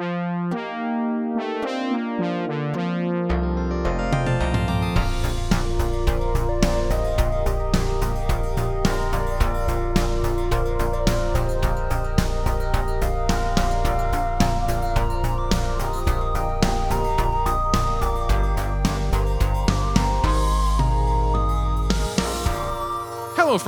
Hello,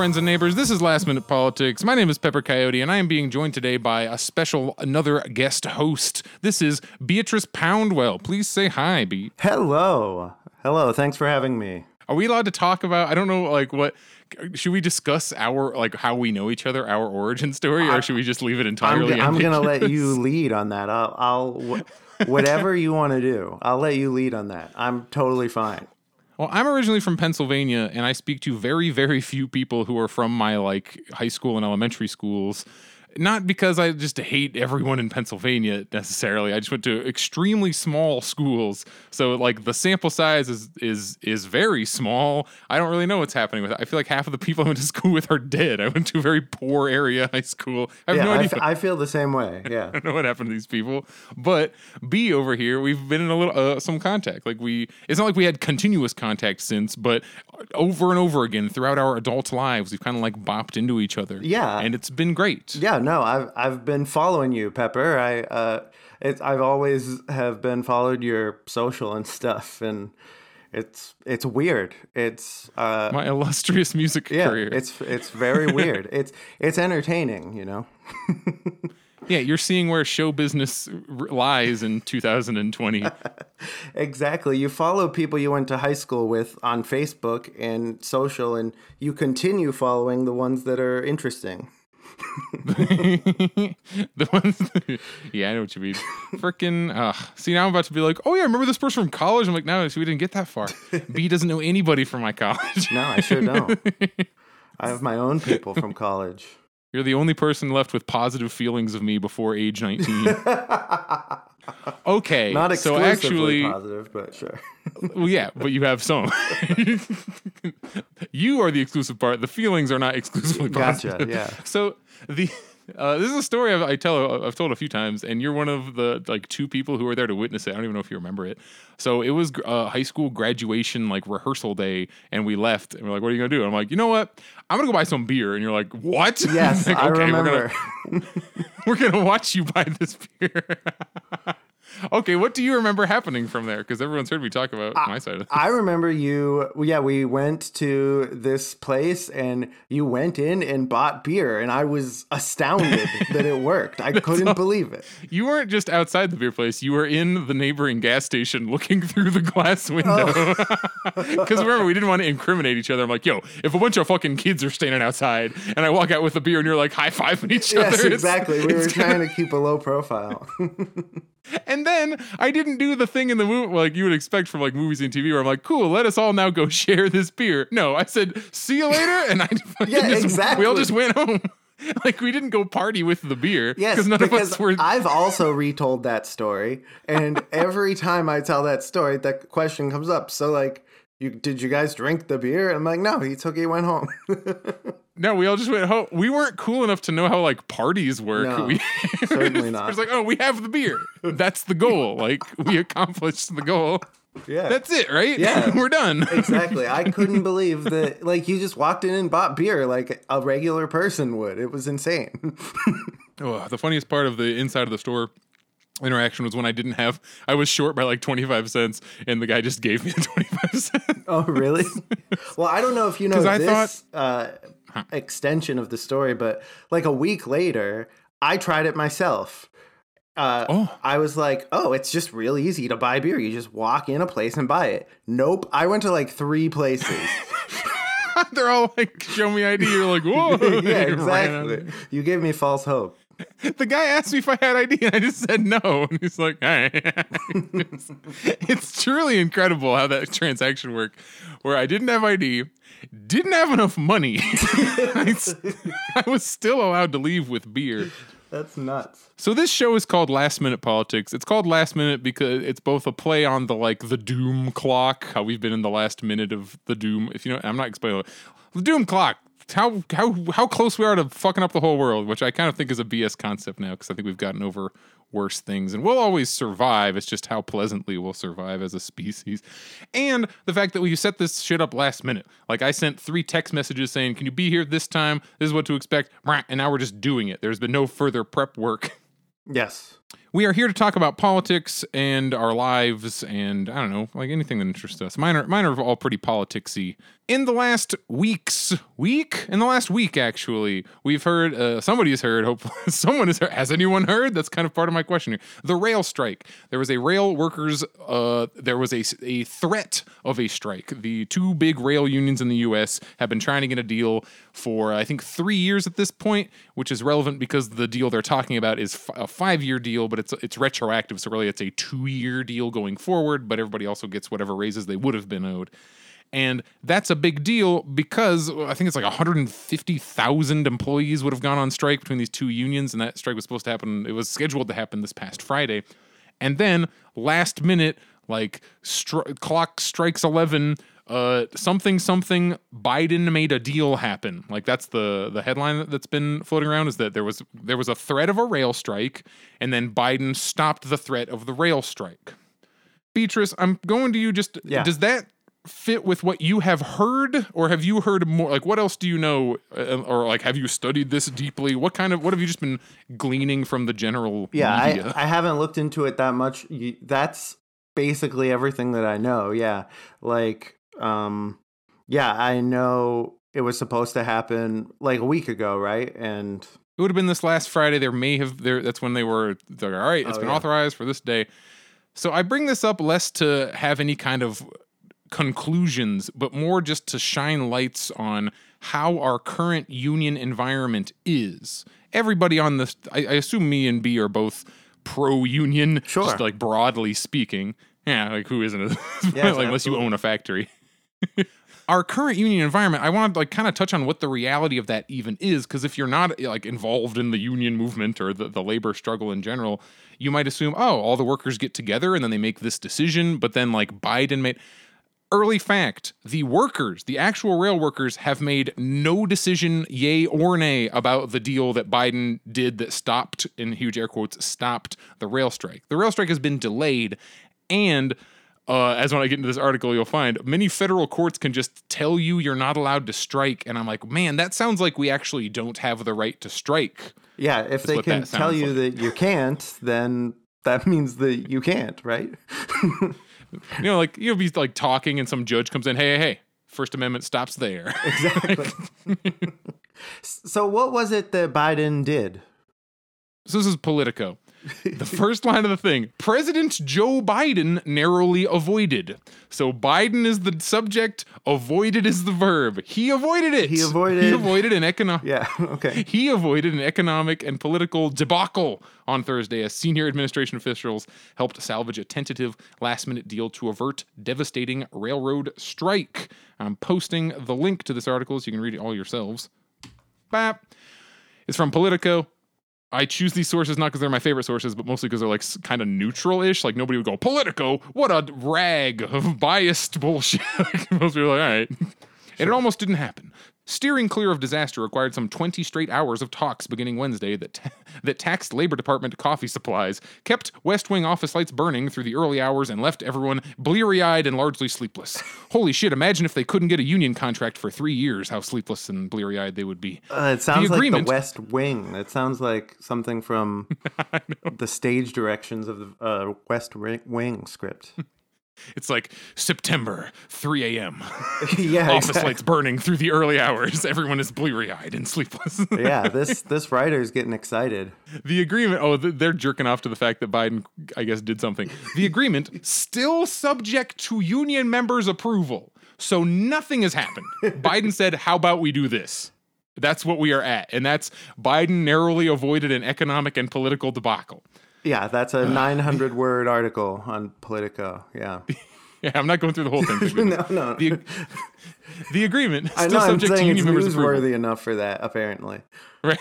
friends and neighbors. This is Last Minute Politics. My name is Pepper Coyote, and I am being joined today by a special, another guest host. This is Beatrice Poundwell. Please say hi, Beat. Hello. Hello. Thanks for having me. Are we allowed to talk about? I don't know, like what. Should we discuss our like how we know each other, our origin story, or should we just leave it I'm, entirely? g- I'm gonna let you lead on that. I'll, I'll wh- whatever you want to do. I'll let you lead on that. I'm totally fine. Well, I'm originally from Pennsylvania, and I speak to very, very few people who are from my like high school and elementary schools. Not because I just hate everyone in Pennsylvania necessarily. I just went to extremely small schools, so like the sample size is is is very small. I don't really know what's happening with it. I feel like half of the people I went to school with are dead. I went to a very poor area high school. I have Yeah, no I, idea. f- I feel the same way. Yeah. I don't know what happened to these people. But B over here, we've been in a little uh, some contact. Like we, it's not like we had continuous contact since, but over and over again throughout our adult lives, we've kind of like bopped into each other. Yeah. and it's been great. Yeah. No, I've I've been following you, Pepper. I uh, it's I've always have been followed your social and stuff, and it's it's weird. It's uh, My illustrious music yeah. career. It's it's very weird. It's it's entertaining. You know. yeah, you're seeing where show business lies in 2020. Exactly. You follow people you went to high school with on Facebook and social, and you continue following the ones that are interesting. the ones, yeah, I know what you mean. Freaking, uh, see, now I'm about to be like, oh yeah, I remember this person from college. I'm like, no, so we didn't get that far. B doesn't know anybody from my college. No, I sure don't. I have my own people from college. You're the only person left with positive feelings of me before age 19. okay, Not so exclusively actually, positive, but sure. well, yeah, but you have some. you are the exclusive part. The feelings are not exclusively positive. Gotcha, yeah. So the uh, this is a story I've, I tell I've told a few times, and you're one of the like two people who were there to witness it. I don't even know if you remember it. So it was uh, high school graduation like rehearsal day, and we left, and we're like, "What are you gonna do?" I'm like, "You know what? I'm gonna go buy some beer." And you're like, "What?" Yes, Like, I "Okay, we're gonna- remember. we're gonna watch you buy this beer. okay, what do you remember happening from there? Because everyone's heard me talk about my side of it. I remember you. well, Yeah, we went to this place and you went in and bought beer, and I was astounded that it worked. I couldn't believe it. You weren't just outside the beer place; you were in the neighboring gas station, looking through the glass oh. window. Because remember, we didn't want to incriminate each other. I'm like, "Yo, if a bunch of fucking kids are standing outside, and I walk out with a beer, and you're like high fiving each Yes, other, it's- exactly. We were trying to keep a low profile. And then I didn't do the thing in the movie like you would expect from like movies and TV where I'm like, cool, let us all now go share this beer. No, I said, see you later. And I Yeah, just, exactly. we all just went home. like we didn't go party with the beer. Yes, because none of us were. I've also retold that story, and every time I tell that story, that question comes up. So, like, you did you guys drink the beer? And I'm like, no, he took it, he went home. no, we all just went home. We weren't cool enough to know how like parties work. No, we, certainly not. It's like, oh, we have the beer. That's the goal. Like we accomplished the goal. yeah, That's it, right? Yeah. we're done. exactly. I couldn't believe that. Like, you just walked in and bought beer like a regular person would. It was insane. Oh, the funniest part of the inside of the store interaction was when I didn't have I was short by like 25 cents and the guy just gave me 25 cents. Oh, really? well, I don't know if you know I this uh, extension of the story, but like a week later, I tried it myself. Uh, Oh. I was like, oh, it's just real easy to buy beer. You just walk in a place and buy it. Nope. I went to like three places. They're all like show me ID. You're like, "Whoa." yeah, You ran out. exactly. You gave me false hope. The guy asked me if I had ID and I just said no. And he's like, "Hey." it's, it's truly incredible how that transaction worked where I didn't have ID, didn't have enough money. I was still allowed to leave with beer. That's nuts. So this show is called Last Minute Politics. It's called Last Minute because it's both a play on the like the doom clock, how we've been in the last minute of the doom. If you know, I'm not explaining it. the doom clock. How how how close we are to fucking up the whole world, which I kind of think is a BS concept now because I think we've gotten over worse things and we'll always survive. It's just how pleasantly we'll survive as a species. And the fact that we set this shit up last minute. Like I sent three text messages saying, "Can you be here this time? This is what to expect." And now we're just doing it. There's been no further prep work. Yes. We are here to talk about politics and our lives and I don't know, like anything that interests us. Mine are, mine are all pretty politicsy. In the last weeks, week? In the last week, actually, we've heard, uh, somebody has heard, hopefully, someone has heard. Has anyone heard? That's kind of part of my question here. The rail strike. There was a rail workers, uh, there was a, a threat of a strike. The two big rail unions in the U.S. have been trying to get a deal for, I think, three years at this point, which is relevant because the deal they're talking about is f- a five year deal, but it's it's retroactive, so really it's a two year deal going forward. But everybody also gets whatever raises they would have been owed. And that's a big deal because uh, I think it's like 150,000 employees would have gone on strike between these two unions, and that strike was supposed to happen. It was scheduled to happen this past Friday. And then last minute, like stri- clock strikes 11, uh, something something Biden made a deal happen. Like that's the the headline that's been floating around is that there was there was a threat of a rail strike, and then Biden stopped the threat of the rail strike. Beatrice, I'm going to you. Just Yeah. does that fit with what you have heard, or have you heard more? Like, what else do you know, uh, or like, have you studied this deeply? What kind of what have you just been gleaning from the general Yeah, media? I, I haven't looked into it that much. That's basically everything that I know. Yeah. Like, um, yeah, I know it was supposed to happen like a week ago, right? And it would have been this last Friday. There may have there. That's when they were. They're like, all right. It's Oh, been yeah. authorized for this day. So I bring this up less to have any kind of conclusions, but more just to shine lights on how our current union environment is. Everybody on this, I, I assume me and B are both pro union, Sure. just like broadly speaking. Yeah, like who isn't? this like unless you own a factory our current union environment, I want to like kind of touch on what the reality of that even is. Because if you're not like involved in the union movement or the, the labor struggle in general, you might assume, oh, all the workers get together and then they make this decision. But then like Biden made early fact the workers, the actual rail workers, have made no decision, yay or nay, about the deal that Biden did that stopped, in huge air quotes, stopped the rail strike. The rail strike has been delayed. And uh, as when I get into this article, you'll find many federal courts can just tell you you're not allowed to strike. And I'm like, man, that sounds like we actually don't have the right to strike. yeah, if they can tell you that you can't, then that means that you can't, right? You know, like you'll be like talking and some judge comes in, hey, hey, hey, First Amendment stops there. exactly. so, what was it that Biden did? So this is Politico. The first line of the thing President Joe Biden narrowly avoided. So Biden is the subject, avoided is the verb. He avoided it. He avoided- He avoided an economic. Yeah, okay. He avoided an economic and political debacle on Thursday as senior administration officials helped salvage a tentative last minute deal to avert devastating railroad strike. I'm posting the link to this article so you can read it all yourselves. Bap. It's from Politico. I choose these sources not because they're my favorite sources, but mostly because they're like kind of neutral ish. Like nobody would go, Politico, what a rag of biased bullshit. Most people are like, all right. And it almost didn't happen. Steering clear of disaster required some 20 straight hours of talks beginning Wednesday that, that taxed Labor Department coffee supplies, kept West Wing office lights burning through the early hours, and left everyone bleary eyed and largely sleepless. Holy shit, imagine if they couldn't get a union contract for three years, how sleepless and bleary eyed they would be. Uh, it sounds like agreement- the West Wing. It sounds like something from the stage directions of the uh, West Wing script. It's like September, 3 a.m. yeah, Office exactly. lights burning through the early hours. Everyone is bleary eyed and sleepless. yeah, this this writer's getting excited. the agreement, oh, they're jerking off to the fact that Biden, I guess, did something. The agreement, still subject to union members' approval. So nothing has happened. Biden said, How about we do this? That's what we are at. And that's Biden narrowly avoided an economic and political debacle. Yeah, that's a 900 word article on Politico. Yeah. Yeah, I'm not going through the whole thing. no, no. The, the agreement, I still know. I'm subject to saying it's union approval. newsworthy enough for that. Apparently. Right.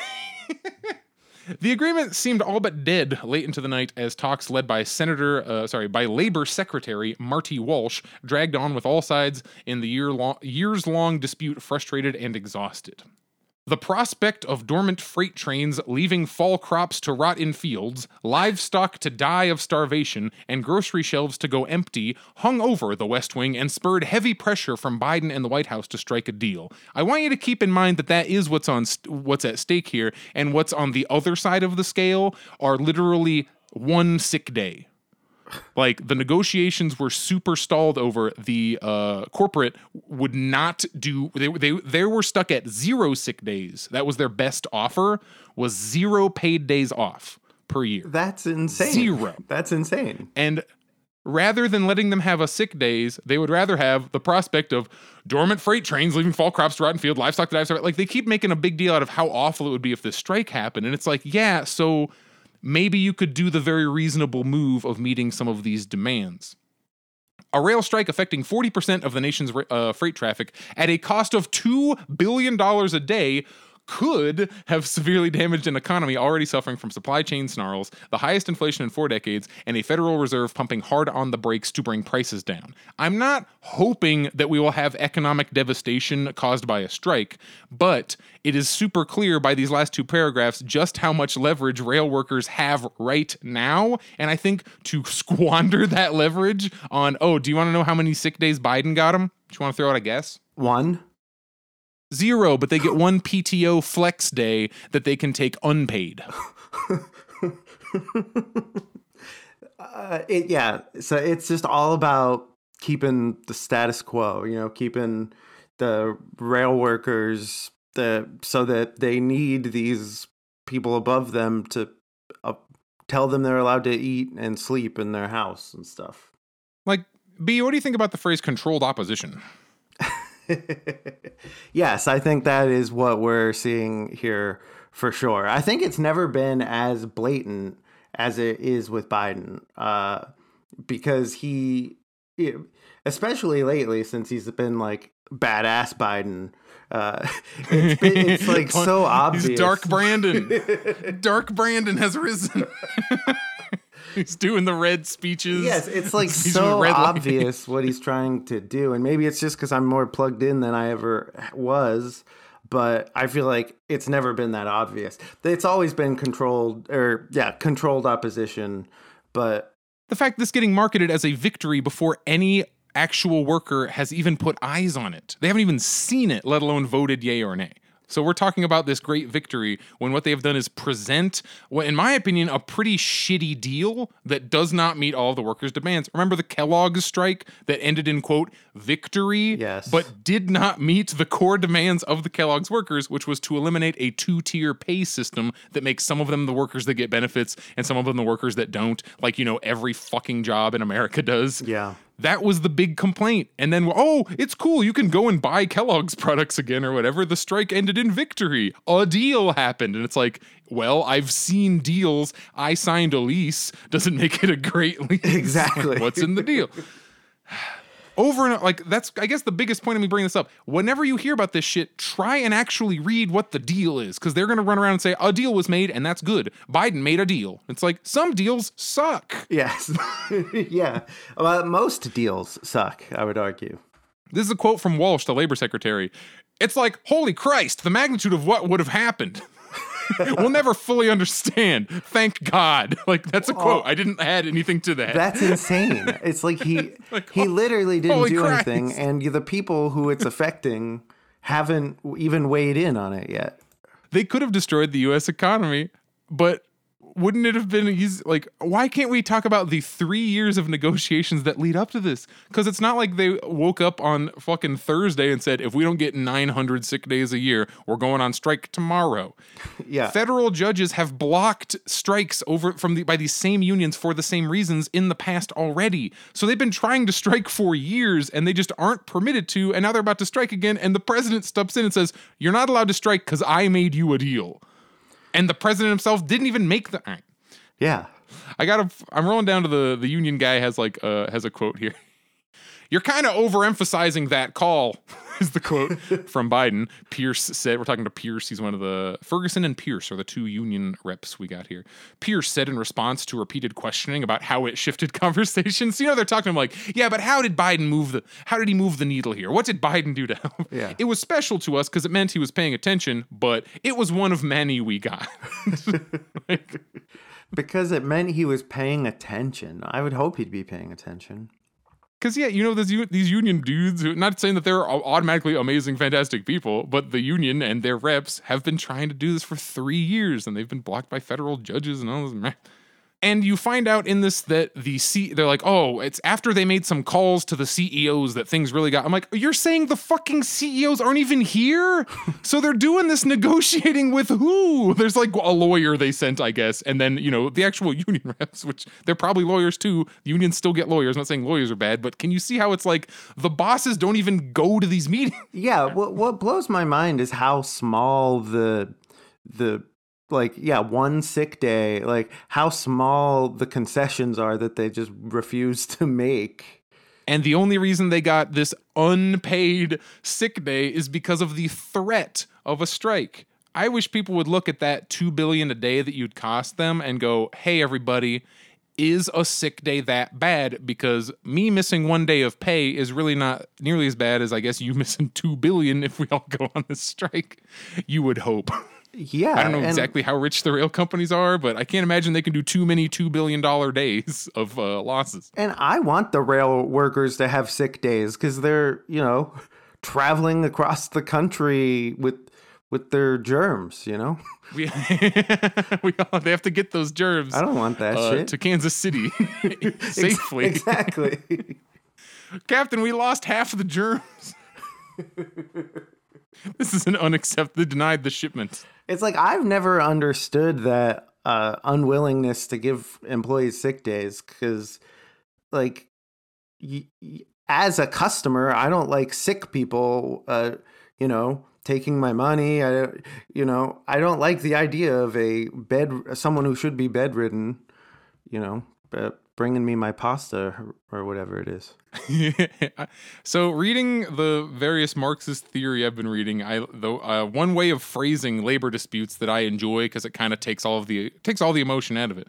the agreement seemed all but dead late into the night as talks led by Senator, uh, sorry, by Labor Secretary Marty Walsh dragged on with all sides in the year long, years long dispute frustrated and exhausted. The prospect of dormant freight trains leaving fall crops to rot in fields, livestock to die of starvation, and grocery shelves to go empty hung over the West Wing and spurred heavy pressure from Biden and the White House to strike a deal. I want you to keep in mind that that is what's on st- what's at stake here, and what's on the other side of the scale are literally one sick day like the negotiations were super stalled over the uh, corporate would not do they, they they were stuck at zero sick days that was their best offer was zero paid days off per year That's insane. Zero. That's insane. and rather than letting them have a sick days they would rather have the prospect of dormant freight trains leaving fall crops to rot in field livestock to die like they keep making a big deal out of how awful it would be if this strike happened and it's like yeah so maybe you could do the very reasonable move of meeting some of these demands. A rail strike affecting 40% of the nation's uh, freight traffic at a cost of $2 billion a day could have severely damaged an economy already suffering from supply chain snarls, the highest inflation in four decades, and a Federal Reserve pumping hard on the brakes to bring prices down. I'm not hoping that we will have economic devastation caused by a strike, but it is super clear by these last two paragraphs just how much leverage rail workers have right now. And I think to squander that leverage on, oh, do you want to know how many sick days Biden got him? Do you want to throw out a guess? One. Zero, but they get one PTO flex day that they can take unpaid. Uh, it, yeah. So it's just all about keeping the status quo. You know, keeping the rail workers the so that they need these people above them to uh, tell them they're allowed to eat and sleep in their house and stuff. Like, B, what do you think about the phrase controlled opposition? yes, I think that is what we're seeing here for sure. I think it's never been as blatant as it is with Biden, uh, because he, especially lately, since he's been like badass Biden. Uh, it's, been, it's like so obvious. He's Dark Brandon. Dark Brandon has risen. He's doing the red speeches. Yes, it's like so obvious what he's trying to do, and maybe it's just because I'm more plugged in than I ever was. But I feel like it's never been that obvious. It's always been controlled, or yeah, controlled opposition. But the fact this getting marketed as a victory before any actual worker has even put eyes on it. They haven't even seen it, let alone voted yay or nay. So we're talking about this great victory when what they have done is present, what in my opinion, a pretty shitty deal that does not meet all the workers' demands. Remember the Kellogg's strike that ended in quote victory, yes. but did not meet the core demands of the Kellogg's workers, which was to eliminate a two-tier pay system that makes some of them the workers that get benefits and some of them the workers that don't, like you know every fucking job in America does. Yeah. That was the big complaint. And then, oh, it's cool. You can go and buy Kellogg's products again or whatever. The strike ended in victory. A deal happened. And it's like, well, I've seen deals. I signed a lease. Doesn't make it a great lease. Exactly. What's in the deal? over and like that's I guess the biggest point of me bringing this up. Whenever you hear about this shit, try and actually read what the deal is because they're going to run around and say a deal was made and that's good. Biden made a deal. It's like some deals suck. Yes, yeah. Well, most deals suck. I would argue. This is a quote from Walsh, the labor secretary. It's like, holy Christ, the magnitude of what would have happened. we'll never fully understand. Thank God. Like that's a quote. I didn't add anything to that. That's insane. It's like he like, he oh, literally didn't do Christ. anything, and the people who it's affecting haven't even weighed in on it yet. They could have destroyed the U.S. economy, but wouldn't it have been easy? Like, why can't we talk about the three years of negotiations that lead up to this? Because it's not like they woke up on fucking Thursday and said, if we don't get 900 sick days a year, we're going on strike tomorrow. Yeah. Federal judges have blocked strikes over from the by these same unions for the same reasons in the past already. So they've been trying to strike for years and they just aren't permitted to. And now they're about to strike again. And the president steps in and says, You're not allowed to strike because I made you a deal and the president himself didn't even make the. Right. Yeah, I got to. I'm rolling down to the the union guy has like uh has a quote here. You're kind of overemphasizing that call. is the quote from Biden. Pierce said, we're talking to Pierce. He's one of the, Ferguson and Pierce are the two union reps we got here. Pierce said in response to repeated questioning about how it shifted conversations. You know, they're talking to him like, yeah, but how did Biden move the, how did he move the needle here? What did Biden do to help? Yeah. It was special to us because it meant he was paying attention, but it was one of many we got. like, because it meant he was paying attention. I would hope he'd be paying attention. Because yeah, you know these these union dudes. Who, not saying that they're automatically amazing, fantastic people, but the union and their reps have been trying to do this for three years, and they've been blocked by federal judges and all this. And you find out in this that the C they're like, oh, it's after they made some calls to the CEOs that things really got. I'm like, you're saying the fucking CEOs aren't even here? so they're doing this negotiating with who? There's like a lawyer they sent, I guess, and then you know the actual union reps, which they're probably lawyers too. Unions still get lawyers. I'm not saying lawyers are bad, but can you see how it's like the bosses don't even go to these meetings? Yeah, what what blows my mind is how small the the like yeah one sick day like how small the concessions are that they just refuse to make. And the only reason they got this unpaid sick day is because of the threat of a strike. I wish people would look at that 2 billion a day that you'd cost them and go hey everybody is a sick day that bad? Because me missing one day of pay is really not nearly as bad as i guess you missing 2 billion if we all go on this strike. You would hope yeah I don't know exactly how rich the rail companies are, but I can't imagine they can do too many two billion dollar days of uh, losses. And I want the rail workers to have sick days because they're, you know, traveling across the country with with their germs, you know? We, we all, they have to get those germs I don't want that uh, shit. to Kansas City safely. exactly. Captain, we lost half of the germs. this is an unacceptable. They denied the shipment. It's like I've never understood that uh, unwillingness to give employees sick days because, like, y- y- as a customer, I don't like sick people, uh, you know, taking my money. I, you know, I don't like the idea of a bed, someone who should be bedridden, you know, uh, bringing me my pasta or whatever it is. so reading the various Marxist theory I've been reading, I though uh, one way of phrasing labor disputes that I enjoy because it kind of takes all of the takes all the emotion out of it.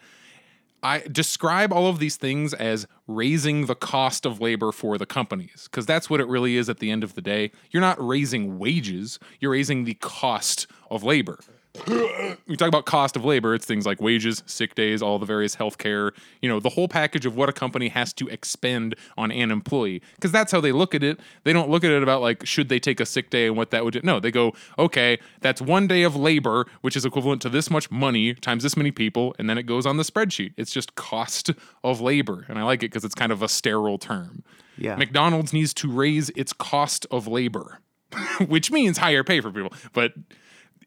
I describe all of these things as raising the cost of labor for the companies because that's what it really is at the end of the day. You're not raising wages, you're raising the cost of labor. We talk about cost of labor, it's things like wages, sick days, all the various healthcare, you know, the whole package of what a company has to expend on an employee. Because that's how they look at it. They don't look at it about like, should they take a sick day and what that would do. No, they go, okay, that's one day of labor, which is equivalent to this much money times this many people, and then it goes on the spreadsheet. It's just cost of labor. And I like it because it's kind of a sterile term. Yeah. McDonald's needs to raise its cost of labor, which means higher pay for people. But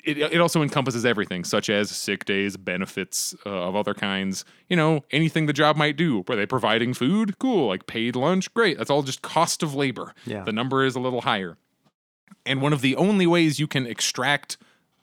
it, it also encompasses everything, such as sick days, benefits uh, of other kinds, you know, anything the job might do. Were they providing food? Cool. Like paid lunch? Great. That's all just cost of labor. Yeah. The number is a little higher. And one of the only ways you can extract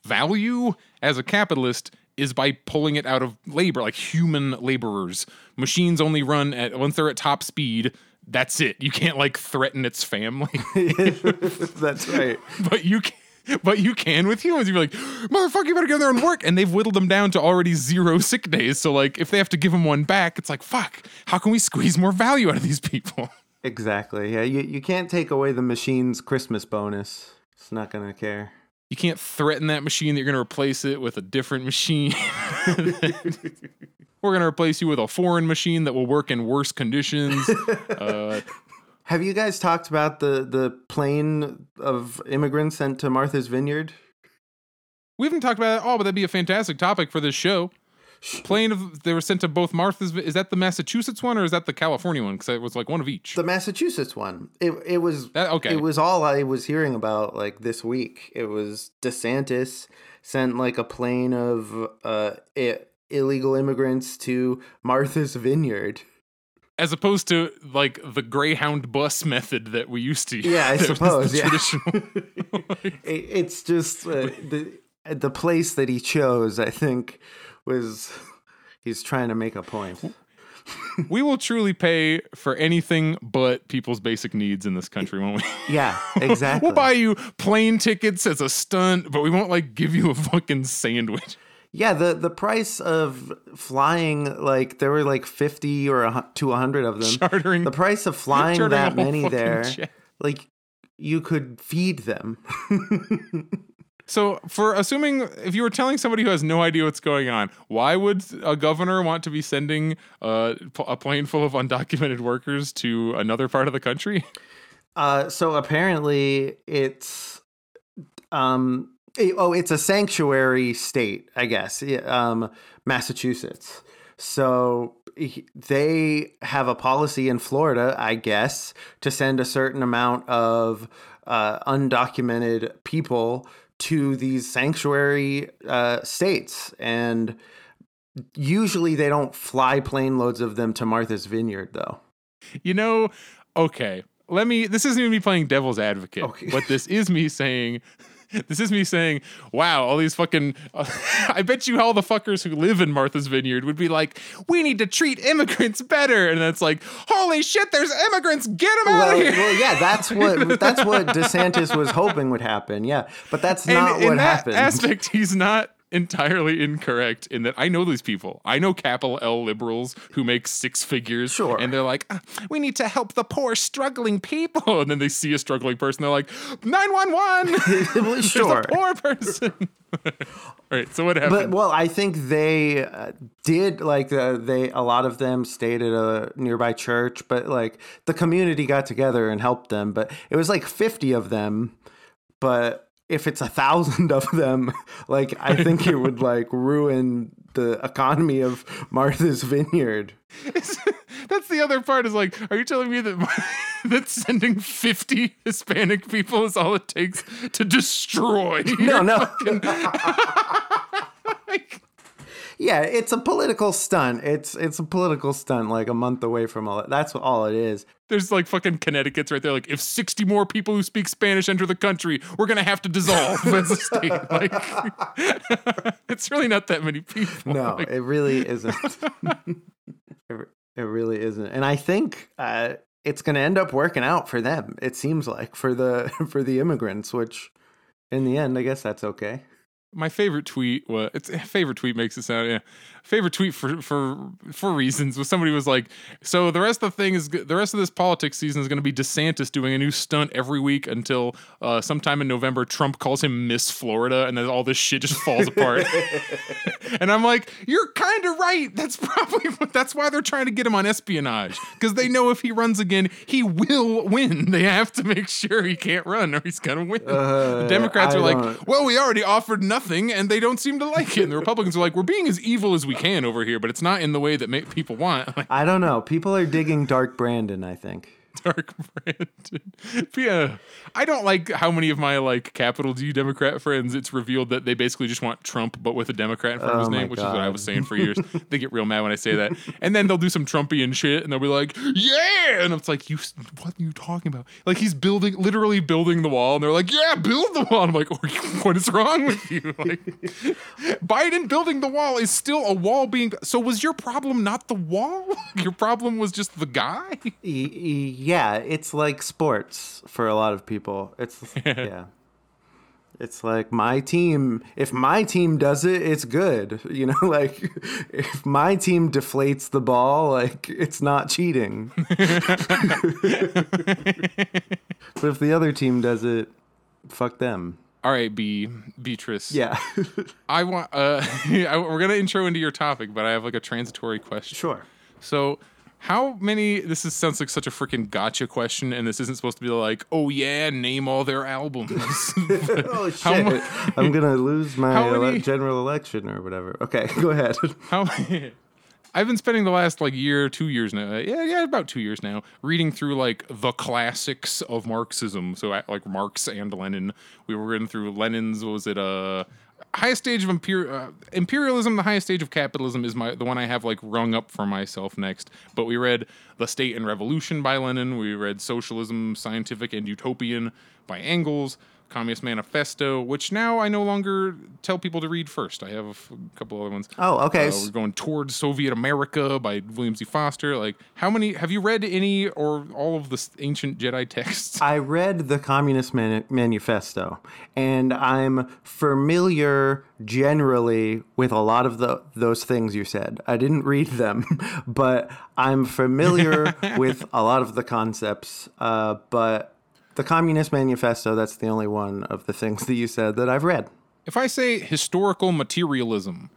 value as a capitalist is by pulling it out of labor, like human laborers. Machines only run at, once they're at top speed, that's it. You can't like threaten its family. That's right. but you can but you can with humans. You're like, motherfucker, you better get there and work. And they've whittled them down to already zero sick days. So like, if they have to give them one back, it's like, fuck. How can we squeeze more value out of these people? Exactly. Yeah, you, you can't take away the machine's Christmas bonus. It's not to care. You can't threaten that machine that you're to replace it with a different machine. We're to replace you with a foreign machine that will work in worse conditions. Uh, Have you guys talked about the, the plane of immigrants sent to Martha's Vineyard? we haven't talked about it all, but that'd be a fantastic topic for this show. Plane of they were sent to both Martha's. Is that the Massachusetts one or is that the California one? Because it was like one of each. The Massachusetts one. It it was That- okay. It was all I was hearing about like this week. It was DeSantis sent like a plane of uh I- illegal immigrants to Martha's Vineyard. As opposed to like the Greyhound bus method that we used to. Yeah, I suppose, yeah. It, it's just uh, the the place that he chose. I think was he's trying to make a point. we will truly pay for anything but people's basic needs in this country, won't we? Yeah, exactly. we'll buy you plane tickets as a stunt, but we won't like give you a fucking sandwich. Yeah, the the price of flying like there were like 50 or a, to 100 of them. Chartering the price of flying that many there, jet. like you could feed them. So, for assuming if you were telling somebody who has no idea what's going on, why would a governor want to be sending uh, p- a plane full of undocumented workers to another part of the country? Uh, so apparently it's um oh it's a sanctuary state I guess um Massachusetts so they have a policy in Florida I guess to send a certain amount of uh, undocumented people to these sanctuary uh, states and usually they don't fly plane loads of them to Martha's Vineyard though You know, okay. Let me. This isn't even me playing devil's advocate, Okay. but this is me saying. This is me saying, wow, all these fucking. I bet you all the fuckers who live in Martha's Vineyard would be like, we need to treat immigrants better. And that's like, holy shit, there's immigrants, get them out of here. well, yeah, that's what that's what DeSantis was hoping would happen. Yeah, but that's not and in what that happened. aspect, he's not entirely incorrect in that I know these people. I know capital L liberals who make six figures. Sure. And they're like, "Ah, we need to help the poor, struggling people. And then they see a struggling person. They're like, 911. Well, sure. There's a poor person. All right. So what happened? But well, I think they uh, did like uh, they a lot of them stayed at a nearby church, but like the community got together and helped them. But it was like fifty of them. But if it's a thousand of them, like I think it would like ruin the economy of Martha's Vineyard. That's the other part is like, are you telling me that that sending 50 Hispanic people is all it takes to destroy? No, no. Like, Yeah, it's a political stunt. It's it's a political stunt, like a month away from all that. That's all it is. There's like fucking Connecticut's right there. Like, if 60 more people who speak Spanish enter the country, we're gonna have to dissolve as a state. Like, it's really not that many people. No, Like, it really isn't. it, it really isn't. And I think uh, it's going to end up working out for them. It seems like for the for the immigrants, which in the end, I guess that's okay. My favorite tweet was it's favorite tweet makes it sound yeah. Favorite tweet for for for reasons was somebody was like so the rest of the thing is the rest of this politics season is going to be DeSantis doing a new stunt every week until uh, sometime in November Trump calls him Miss Florida and then all this shit just falls apart. And I'm like you're kind of right. That's probably what that's why they're trying to get him on espionage because they know if he runs again he will win. They have to make sure he can't run or he's gonna win. Uh, the Democrats I are like well, we already offered nothing, and they don't seem to like it. And the Republicans are like, we're being as evil as we can over here, but it's not in the way that people want. Like I don't know. People are digging Dark Brandon. I think. Dark Brandon. yeah, I don't like how many of my like capital D Democrat friends. It's revealed that they basically just want Trump, but with a Democrat in front of his Oh name, which is what I was saying for years. they get real mad when I say that, and then they'll do some Trumpian shit, and they'll be like, "Yeah," and it's like, "You, what are you talking about?" Like he's building, literally building the wall, and they're like, "Yeah, build the wall." And I'm like, "What is wrong with you?" Like, Biden building the wall is still a wall being. So was your problem not the wall? Your problem was just the guy. E- e- yeah, it's like sports for a lot of people. It's yeah. It's like my team, if my team does it, it's good. You know, like if my team deflates the ball, like it's not cheating. but if the other team does it, fuck them. All right, B Beatrice. Yeah. I want. Uh, I- we're gonna intro into your topic, but I have like a transitory question. sure. So, how many? This is, sounds like such a freaking gotcha question, and this isn't supposed to be like, oh yeah, name all their albums. Oh shit! I'm gonna lose my How ele- general election or whatever. Okay, go ahead. How? I've been spending the last like year, two years now. Yeah, yeah, about two years now, reading through like the classics of Marxism. So like Marx and Lenin. We were reading through Lenin's. What was it? Uh, highest stage of imper- uh, imperialism. The highest stage of capitalism is my the one I have like rung up for myself next. But we read The State and Revolution by Lenin. We read Socialism, Scientific and Utopian by Engels. Communist Manifesto, which now I no longer tell people to read first. I have a couple other ones. Oh, okay. Uh, we're going towards Soviet America by William Z. Foster. Like, how many have you read any or all of the ancient Jedi texts? I read the Communist Man- Manifesto, and I'm familiar generally with a lot of the those things you said. I didn't read them, but I'm familiar with a lot of the concepts. Uh, but the Communist Manifesto, that's the only one of the things that you said that I've read. If I say historical materialism,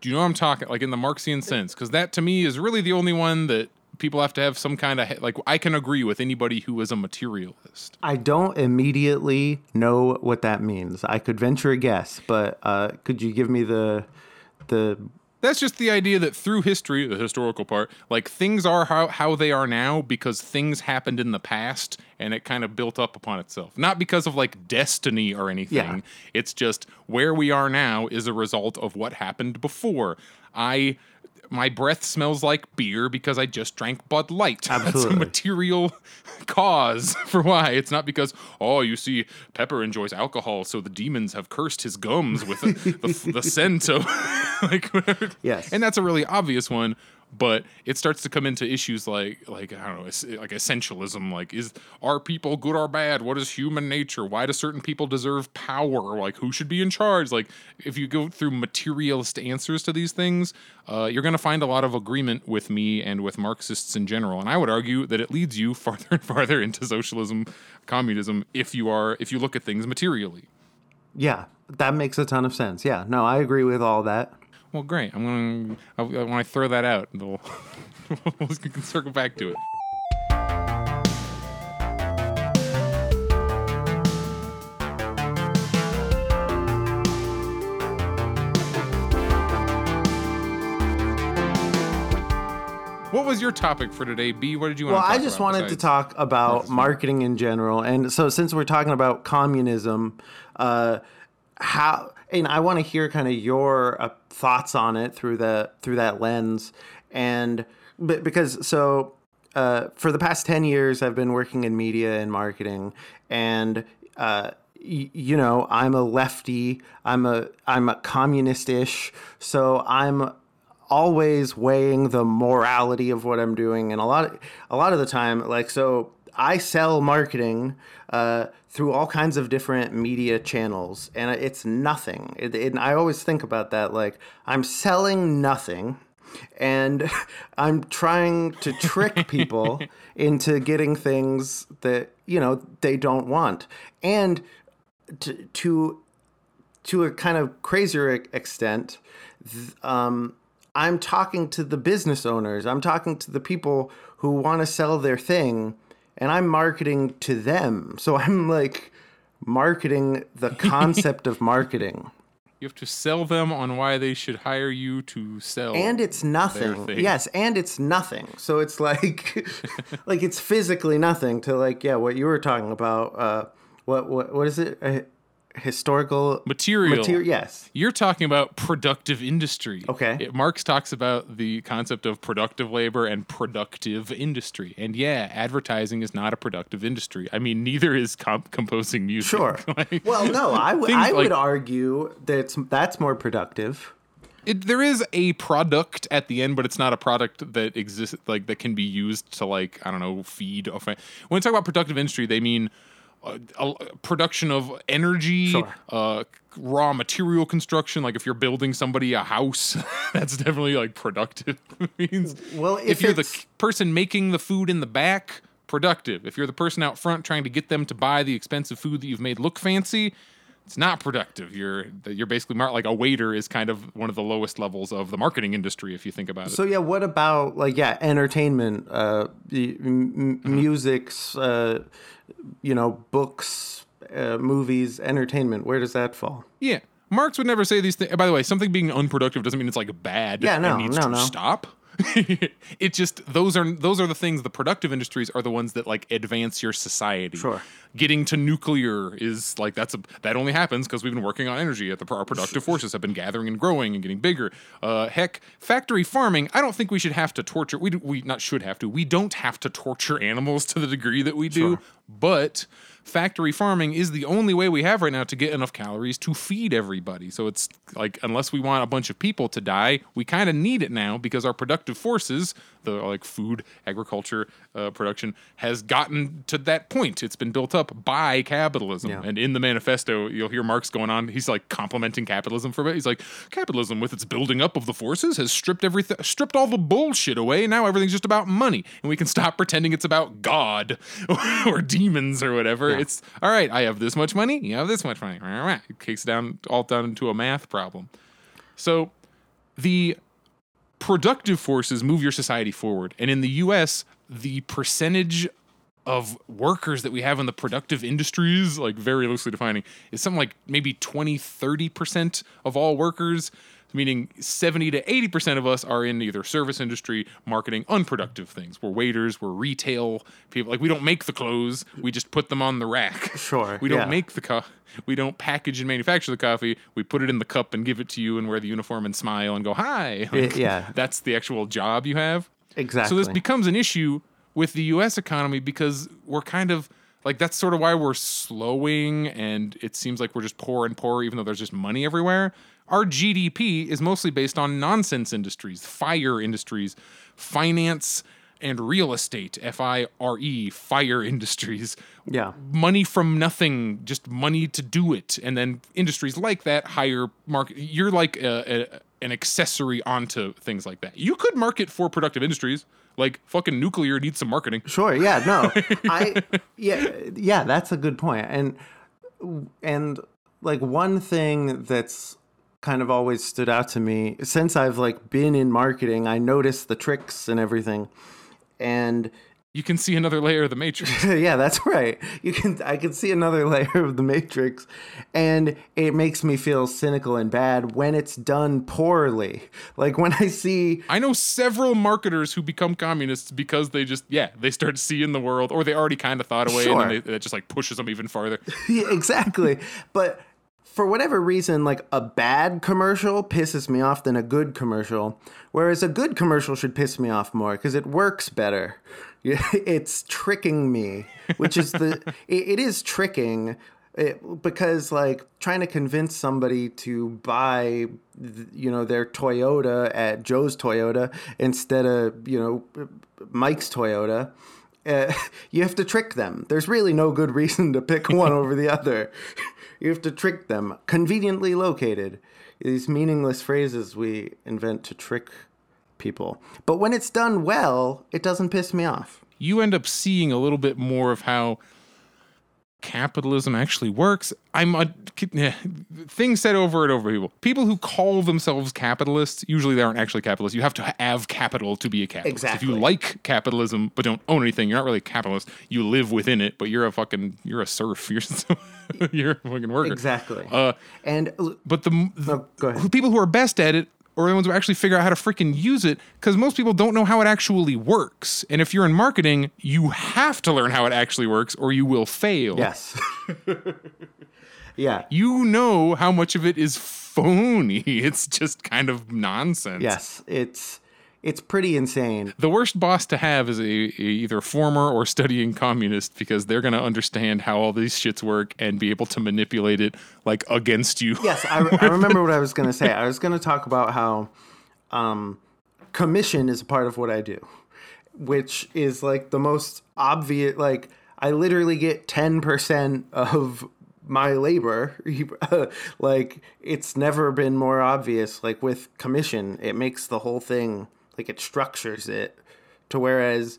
do you know what I'm talking like in the Marxian sense? Because that to me is really the only one that people have to have some kind of like. I can agree with anybody who is a materialist. I don't immediately know what that means. I could venture a guess, but uh, could you give me the the That's just the idea that through history, the historical part, like things are how, how they are now because things happened in the past and it kind of built up upon itself. Not because of like destiny or anything. Yeah. It's just where we are now is a result of what happened before. I my breath smells like beer because I just drank Bud Light. Absolutely. That's a material cause for why. It's not because, oh, you see, Pepper enjoys alcohol, so the demons have cursed his gums with the, the, the scent of like. Yes. And that's a really obvious one, but it starts to come into issues like like I don't know, like essentialism. Like, is are people good or bad? What is human nature? Why do certain people deserve power? Like, who should be in charge? Like, if you go through materialist answers to these things, uh, you're going to find a lot of agreement with me and with Marxists in general. And I would argue that it leads you farther and farther into socialism, communism, if you are if you look at things materially. Yeah, that makes a ton of sense. Yeah, no, I agree with all that. Well, great. I'm gonna when I throw that out, we'll, we can circle back to it. What was your topic for today, B? What did you want Well, to I just wanted to talk about marketing in general, and so since we're talking about communism, uh, how and I want to hear kind of your uh, thoughts on it through the through that lens, and but because so uh, for the past ten years I've been working in media and marketing, and uh, y- you know I'm a lefty, I'm a I'm a communist-ish, so I'm always weighing the morality of what I'm doing, and a lot of, a lot of the time, like so, I sell marketing uh, through all kinds of different media channels, and it's nothing. It, it, I always think about that, like I'm selling nothing. And I'm trying to trick people into getting things that you know they don't want, and to to to a kind of crazier extent, th- um, I'm talking to the business owners. I'm talking to the people who want to sell their thing, and I'm marketing to them. So I'm like marketing the concept of marketing. You have to sell them on why they should hire you to sell. And it's nothing. thing. Yes, and it's nothing. So it's like like it's physically nothing to like yeah, what you were talking about uh what what what is it? Historical material. material yes. You're talking about productive industry. Okay. It, Marx talks about the concept of productive labor and productive industry. And yeah, advertising is not a productive industry. I mean, neither is comp- composing music. Sure. Like, Well, no, I, w- I would like- argue that it's, that's more productive. it, there is a product at the end, but it's not a product that exists like that can be used to like I don't know feed. When they talk about productive industry, they mean uh, a, production of energy, Sure. uh, raw material construction. Like if you're building somebody a house, that's definitely like productive. means Well, if, if you're the person making the food in the back, productive. If you're the person out front trying to get them to buy the expensive food that you've made look fancy, it's not productive. You're you're basically mar- like a waiter is kind of one of the lowest levels of the marketing industry if you think about it. So yeah, what about like yeah, entertainment, uh, the m- m- music's, uh, you know, books, uh, movies, entertainment. Where does that fall? yeah, Marx would never say these things. By the way, something being unproductive doesn't mean it's like bad. Yeah, and no, needs no, to no. stop. it just those are those are the things. The productive industries are the ones that like advance your society. Sure. Getting to nuclear is like that's a that only happens because we've been working on energy. At the our productive forces have been gathering and growing and getting bigger. Uh, heck, factory farming. I don't think we should have to torture. We do- we not should have to. We don't have to torture animals to the degree that we do. But factory farming is the only way we have right now to get enough calories to feed everybody. So it's like unless we want a bunch of people to die, we kind of need it now because our productive forces, the like food, agriculture, uh, production, has gotten to that point. It's been built up by capitalism. Yeah. And in the manifesto, you'll hear Marx going on. He's like complimenting capitalism for a bit. He's like, capitalism with its building up of the forces has stripped everything, stripped all the bullshit away. Now everything's just about money, and we can stop pretending it's about God or demons or whatever. It's all right. I have this much money. You have this much money. It kicks down all down into a math problem. So the productive forces move your society forward. And in the US, the percentage of workers that we have in the productive industries, like very loosely defining, is something like maybe 20, 30% of all workers, meaning 70 to 80% of us are in either service industry, marketing, unproductive things. We're waiters, we're retail people. Like we don't make the clothes, we just put them on the rack. Sure, We don't yeah. make the co- we don't package and manufacture the coffee. We put it in the cup and give it to you and wear the uniform and smile and go, hi. Like, yeah. That's the actual job you have. Exactly. So this becomes an issue with the US economy because we're kind of like that's sort of why we're slowing and it seems like we're just poor and poor even though there's just money everywhere. Our GDP is mostly based on nonsense industries, fire industries, finance and real estate, F I R E, fire industries. yeah. Money from nothing, just money to do it. And then industries like that hire market. You're like a, a, an accessory onto things like that. You could market for productive industries. Like fucking nuclear needs some marketing. Sure. Yeah. No. I. Yeah. Yeah. That's a good point. And and like one thing that's kind of always stood out to me since I've like been in marketing, I noticed the tricks and everything, and You can see another layer of the matrix. yeah, that's right. You can I can see another layer of the matrix and it makes me feel cynical and bad when it's done poorly. Like when I see I know several marketers who become communists because they just, yeah, they start seeing the world, or they already kind of thought away, Sure. and then they, that just like pushes them even farther. Yeah, exactly. but for whatever reason, like a bad commercial pisses me off than a good commercial, whereas a good commercial should piss me off more because it works better. It's tricking me, which is the it, it is tricking. It, because like trying to convince somebody to buy you know their Toyota at Joe's Toyota instead of you know Mike's Toyota uh, you have to trick them. There's really no good reason to pick one over the other. You have to trick them. Conveniently located. These meaningless phrases we invent to trick people. But when it's done well, it doesn't piss me off. you end up seeing a little bit more of how capitalism actually works. I'm a yeah, things said over and over. People, people who call themselves capitalists, usually they aren't actually capitalists. You have to have capital to be a capitalist. Exactly. If you like capitalism but don't own anything, you're not really a capitalist. You live within it, but you're a fucking you're a serf. You're you're a fucking worker. Exactly. Uh, and but the, the No, go ahead. who- people who are best at it are the ones who actually figure out how to freaking use it because most people don't know how it actually works. And if you're in marketing, you have to learn how it actually works or you will fail. yes. yeah. You know how much of it is phony. It's just kind of nonsense. Yes. It's it's pretty insane. The worst boss to have is a, a either former or studying communist because they're going to understand how all these shits work and be able to manipulate it like against you. Yes, I, I remember what I was going to say. I was going to talk about how um, commission is a part of what I do, which is like the most obvious. Like, I literally get 10% of my labor. like, it's never been more obvious. Like, with commission, it makes the whole thing, like, it structures it to whereas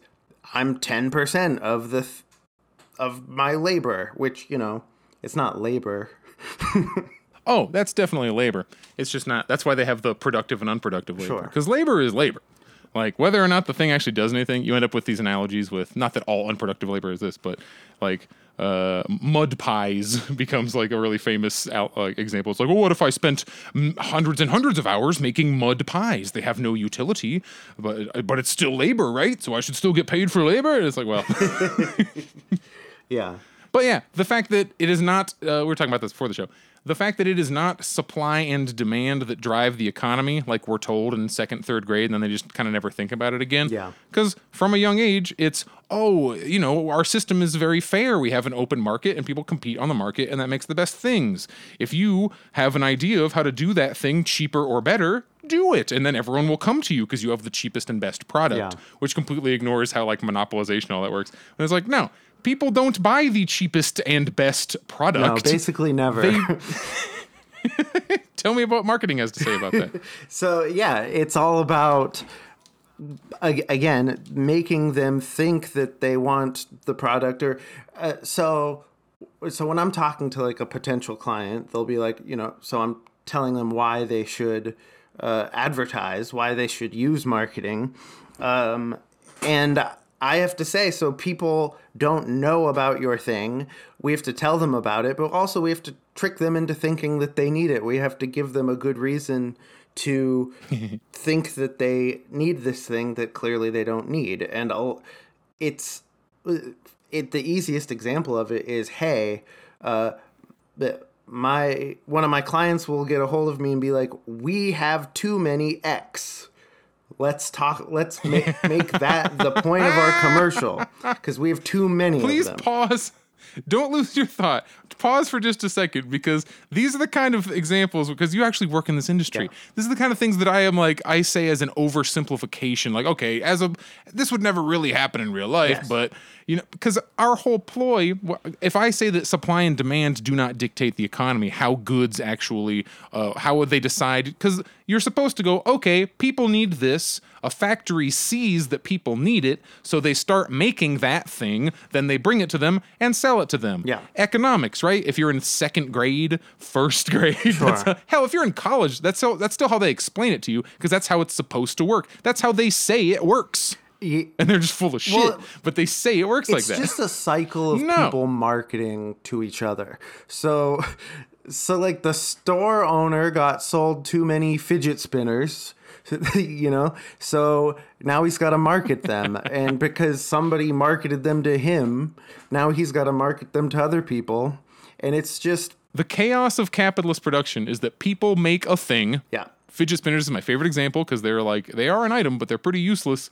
I'm 10% of the. Th- of my labor, which you know, it's not labor. Oh, that's definitely labor. It's just not. That's why they have the productive and unproductive labor. Sure. Because labor is labor. Like whether or not the thing actually does anything, you end up with these analogies with not that all unproductive labor is this, but like uh, mud pies becomes like a really famous out, like, example. It's like, well, what if I spent hundreds and hundreds of hours making mud pies? They have no utility, but but it's still labor, right? So I should still get paid for labor. And it's like, well, Yeah. But yeah, the fact that it is not, uh, we were talking about this before the show. The fact that it is not supply and demand that drive the economy, like we're told in second, third grade, and then they just kind of never think about it again. Yeah. Because from a young age, it's, oh, you know, our system is very fair. We have an open market and people compete on the market, and that makes the best things. If you have an idea of how to do that thing cheaper or better, do it. And then everyone will come to you because you have the cheapest and best product, Yeah. which completely ignores how like monopolization all that works. And it's like, no, people don't buy the cheapest and best No, product. basically never. They- Tell me about what marketing has to say about that. So yeah, it's all about again making them think that they want the product or uh, so so when I'm talking to like a potential client, they'll be like, you know, so I'm telling them why they should uh, advertise, why they should use marketing, um, and I have to say, so people don't know about your thing. We have to tell them about it, but also we have to trick them into thinking that they need it. We have to give them a good reason to think that they need this thing that clearly they don't need. And I'll, it's it the easiest example of it is hey, uh, my one of my clients will get a hold of me and be like, "We have too many X." Let's talk. Let's make, make that the point of our commercial because we have too many Please of them. pause. Don't lose your thought. Pause for just a second because these are the kind of examples because you actually work in this industry. This is the kind of things that I am like I say as an oversimplification. Like, okay, as a this would never really happen in real life, Yes. but you know, because our whole ploy, if I say that supply and demand do not dictate the economy, how goods actually, uh, how would they decide? Because you're supposed to go, okay, people need this. A factory sees that people need it, so they start making that thing. Then they bring it to them and sell it to them. Yeah. economics, right? If you're in second grade, first grade, Sure. hell. If you're in college, that's so, that's still how they explain it to you because that's how it's supposed to work. That's how they say it works and they're just full of shit. Well, but they say it works like that. it's just a cycle of No. people marketing to each other. So, so like the store owner got sold too many fidget spinners, you know. So now he's got to market them, and because somebody marketed them to him, now he's got to market them to other people, and it's just the chaos of capitalist production is that people make a thing. yeah. Fidget spinners is my favorite example because they're like they are an item, but they're pretty useless.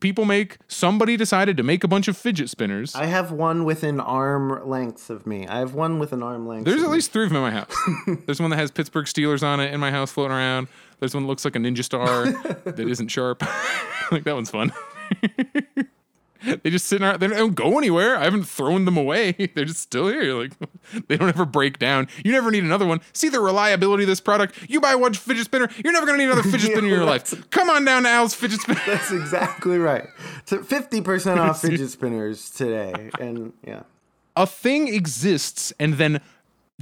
People make somebody decided to make a bunch of fidget spinners. I have one within arm length of me. I have one with an arm length. There's at me. least three of them in my house. There's one that has Pittsburgh Steelers on it in my house floating around. There's one that looks like a ninja star that isn't sharp. like that one's fun. they just sit in around. They don't go anywhere. I haven't thrown them away. They're just still here. Like they don't ever break down. You never need another one. See the reliability of this product. You buy one fidget spinner, you're never gonna need another fidget spinner in your life. Come on down to Al's fidget spinner. That's exactly right. So fifty percent off fidget spinners today, and yeah. a thing exists and then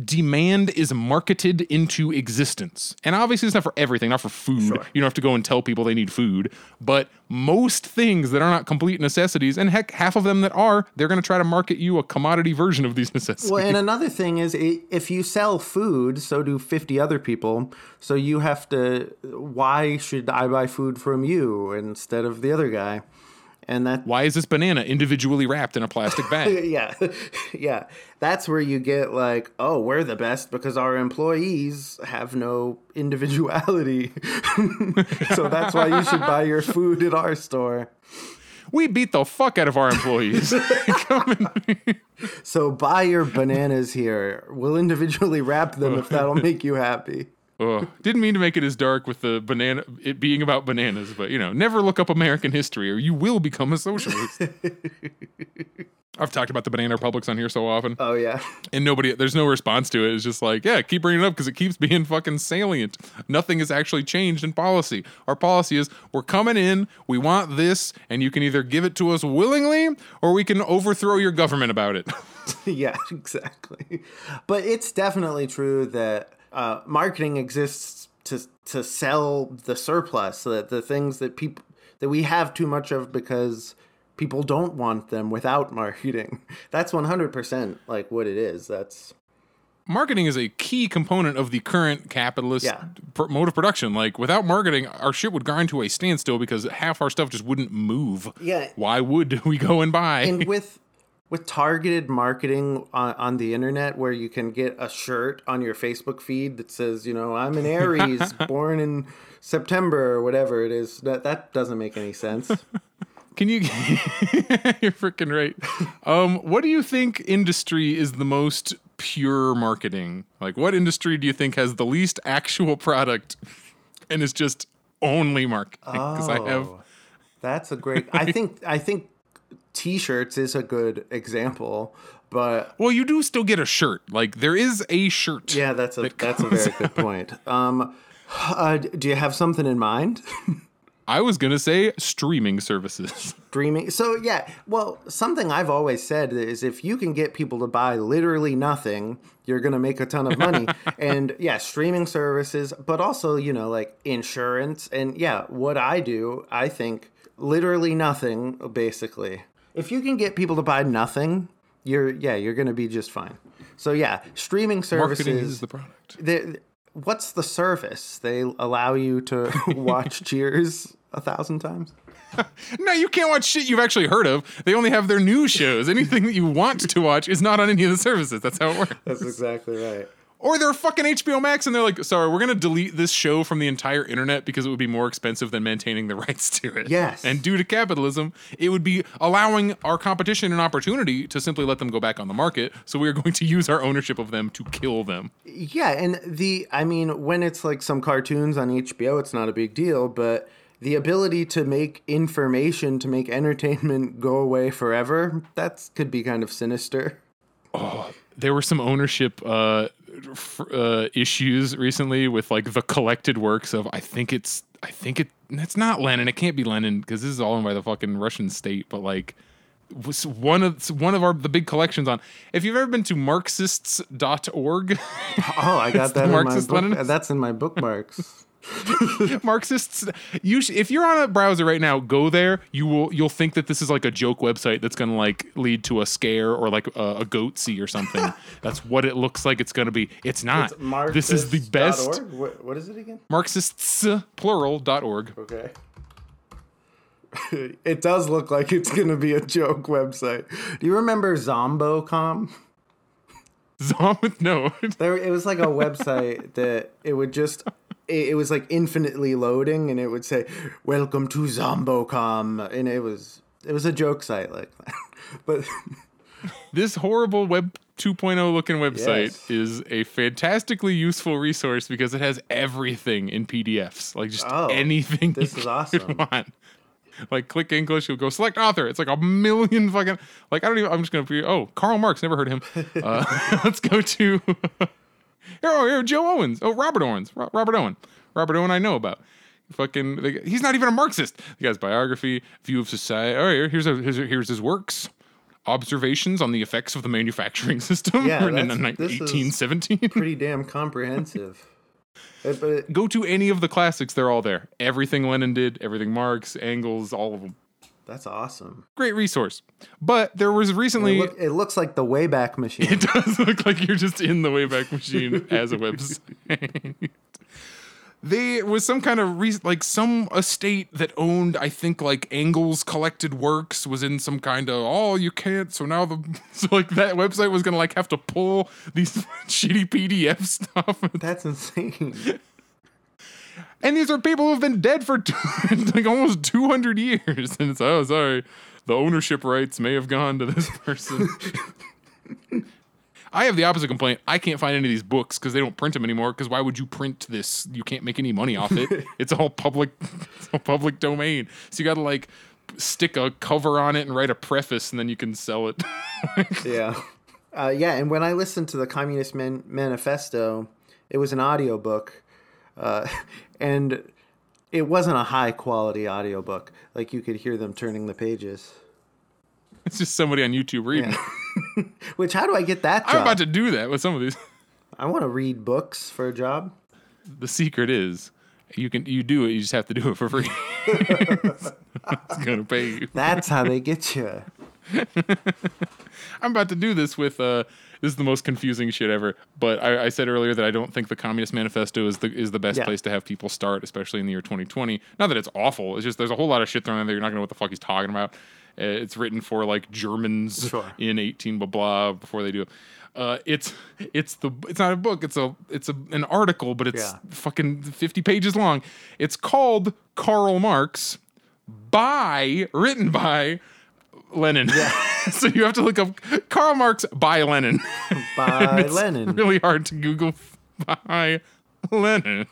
demand is marketed into existence. And obviously, it's not for everything, not for food. Sure. You don't have to go and tell people they need food. But most things that are not complete necessities, and heck, half of them that are, they're going to try to market you a commodity version of these necessities. Well, and another thing is, if you sell food, so do fifty other people. So you have to. Why should I buy food from you instead of the other guy? And that Why is this banana individually wrapped in a plastic bag? yeah, yeah. That's where you get like, oh, we're the best because our employees have no individuality. so that's why you should buy your food at our store. we beat the fuck out of our employees. So buy your bananas here. We'll individually wrap them if that'll make you happy. Ugh. Didn't mean to make it as dark with the banana, it being about bananas, but you know, never look up American history or you will become a socialist. I've talked about the banana republics on here so often, Oh yeah. and nobody, there's no response to it. It's just like, yeah, keep bringing it up because it keeps being fucking salient. Nothing has actually changed in policy. Our policy is we're coming in, we want this, and you can either give it to us willingly or we can overthrow your government about it. yeah, exactly. But it's definitely true that uh, marketing exists to to sell the surplus, so that the things that people that we have too much of because people don't want them without marketing. That's one hundred percent like what it is. That's marketing is a key component of the current capitalist Yeah. pr- mode of production. Like without marketing, our shit would grind to a standstill because half our stuff just wouldn't move. Yeah. Why would we go and buy? and with with targeted marketing on, on the internet where you can get a shirt on your Facebook feed that says, you know, I'm an Aries born in September or whatever it is. That that doesn't make any sense. Can you? You're freaking right. Um, what do you think industry is the most pure marketing? Like, what industry do you think has the least actual product and is just only marketing? Because I have. Oh, That's a great I think I think t-shirts is a good example, but Well, you do still get a shirt. Like, there is a shirt. yeah, that's a that that's a very good point. Um uh, do you have something in mind? I was gonna say streaming services. Streaming. So yeah, well, something I've always said is if you can get people to buy literally nothing, you're going to make a ton of money. and yeah, streaming services, but also, you know, like insurance and yeah, what I do, I think literally nothing basically. If you can get people to buy nothing, you're yeah, you're going to be just fine. So yeah, streaming services Marketing is the product. the, what's the service? They allow you to watch Cheers a thousand times? No, you can't watch shit you've actually heard of. They only have their new shows. Anything that you want to watch is not on any of the services. That's how it works. That's exactly right. Or they're fucking HBO Max and they're like, sorry, we're gonna delete this show from the entire internet because it would be more expensive than maintaining the rights to it. Yes. And due to capitalism, it would be allowing our competition an opportunity to simply let them go back on the market. So we are going to use our ownership of them to kill them. Yeah, and the I mean, when it's like some cartoons on HBO, it's not a big deal, but the ability to make information to make entertainment go away forever, that could be kind of sinister. there were some ownership uh, uh, issues recently with like the collected works of I think it's I think it it's not Lenin it can't be Lenin because this is all owned by the fucking Russian state but like was one of one of our the big collections on if you've ever been to marxists.org Oh, I got that in my Marxist book. Leninists? That's in my bookmarks. marxists you sh- if you're on a browser right now go there you will you'll think that this is like a joke website that's going to like lead to a scare or like a, a goatsy or something that's what it looks like it's going to be it's not this is the best What, what is it again? marxists plural.org Okay. it does look like it's going to be a joke website. Do you remember Zombocom? Zom- no There, it was like a website that it would just, it, it was like infinitely loading, and it would say, "Welcome to Zombocom," and it was, it was a joke site like that. But this horrible web 2.0 looking website Yes. is a fantastically useful resource because it has everything in pdfs like just Oh, anything this is awesome. want. like click english you'll go select author it's like a million fucking like i don't even i'm just gonna be oh karl marx never heard of him uh, let's go to oh here joe owens. Oh robert owens. Ro- robert owen. Robert owen i know about. Fucking the- he's not even a marxist. The guy's biography view of society. Oh here, here's a, here's, a, here's his works. Observations on the effects of the manufacturing system. Yeah, in this is- 1817 pretty damn comprehensive. But it- go to any of the classics they're all there. Everything lenin did everything marx engels all of them that's awesome. great resource but there was It, recently look, it looks like the Wayback Machine. it does look like you're just in the wayback machine as a website there was some kind of re- like some estate that owned i think like engels collected works was in some kind of oh you can't so now the so like that website was gonna like have to pull these shitty pdf stuff That's insane. And these are people who've been dead for like almost 200 years. And it's, oh, sorry, the ownership rights may have gone to this person. I have the opposite complaint. I can't find any of these books because they don't print them anymore. Because why would you print this? You can't make any money off it. it's all public, it's all public domain. So you got to like stick a cover on it and write a preface, and then you can sell it. yeah. Uh, yeah, and when I listened to the Communist Man- Manifesto, it was an audiobook. Uh, and it wasn't a high quality audiobook. Like you could hear them turning the pages. it's just somebody on YouTube reading. Which, how do I get that job? I'm about to do that with some of these. I want to read books for a job. the secret is you can you do it you just have to do it for free it's gonna pay you That's how they get you. i'm about to do this with uh this is the most confusing shit ever but i, I said earlier that i don't think the communist manifesto is the is the best Yeah. place to have people start especially in the year 2020 not that it's awful it's just there's a whole lot of shit thrown in there you're not gonna know what the fuck he's talking about Uh, it's written for like Germans Sure. in 18 blah blah before they do it. Uh, it's it's the it's not a book. It's a it's a an article, but it's Yeah. fucking 50 pages long. It's called Karl Marx by written by Lenin. Yeah. so you have to look up Karl Marx by Lenin. By It's Lenin. really hard to Google by Lenin.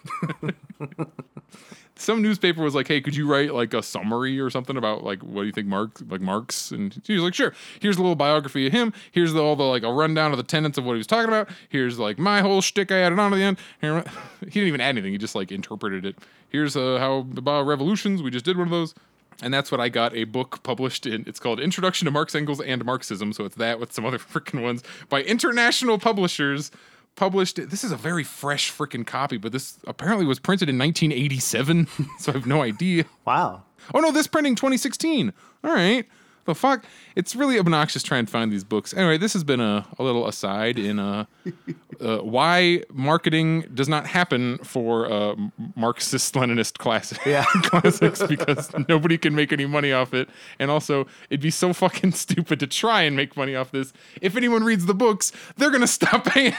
Some newspaper was like, "Hey, could you write like a summary or something about like what do you think Marx like Marx?" And he was like, "Sure. Here's a little biography of him. Here's the, all the like a rundown of the tenets of what he was talking about. Here's like my whole shtick I added on to the end. Here, he didn't even add anything. He just like interpreted it. Here's uh, how about revolutions. We just did one of those." And that's what I got a book published in. It's called Introduction to Marx, Engels, and Marxism. So it's that with some other freaking ones by international publishers. Published. This is a very fresh freaking copy, but this apparently was printed in 1987. so I have no idea. Wow. Oh no, this printing 2016. All right. The fuck? It's really obnoxious trying to find these books. Anyway, this has been a, a little aside in uh, uh, why marketing does not happen for uh, Marxist Leninist classic, Yeah. classics because nobody can make any money off it. And also, it'd be so fucking stupid to try and make money off this. If anyone reads the books, they're going to stop paying.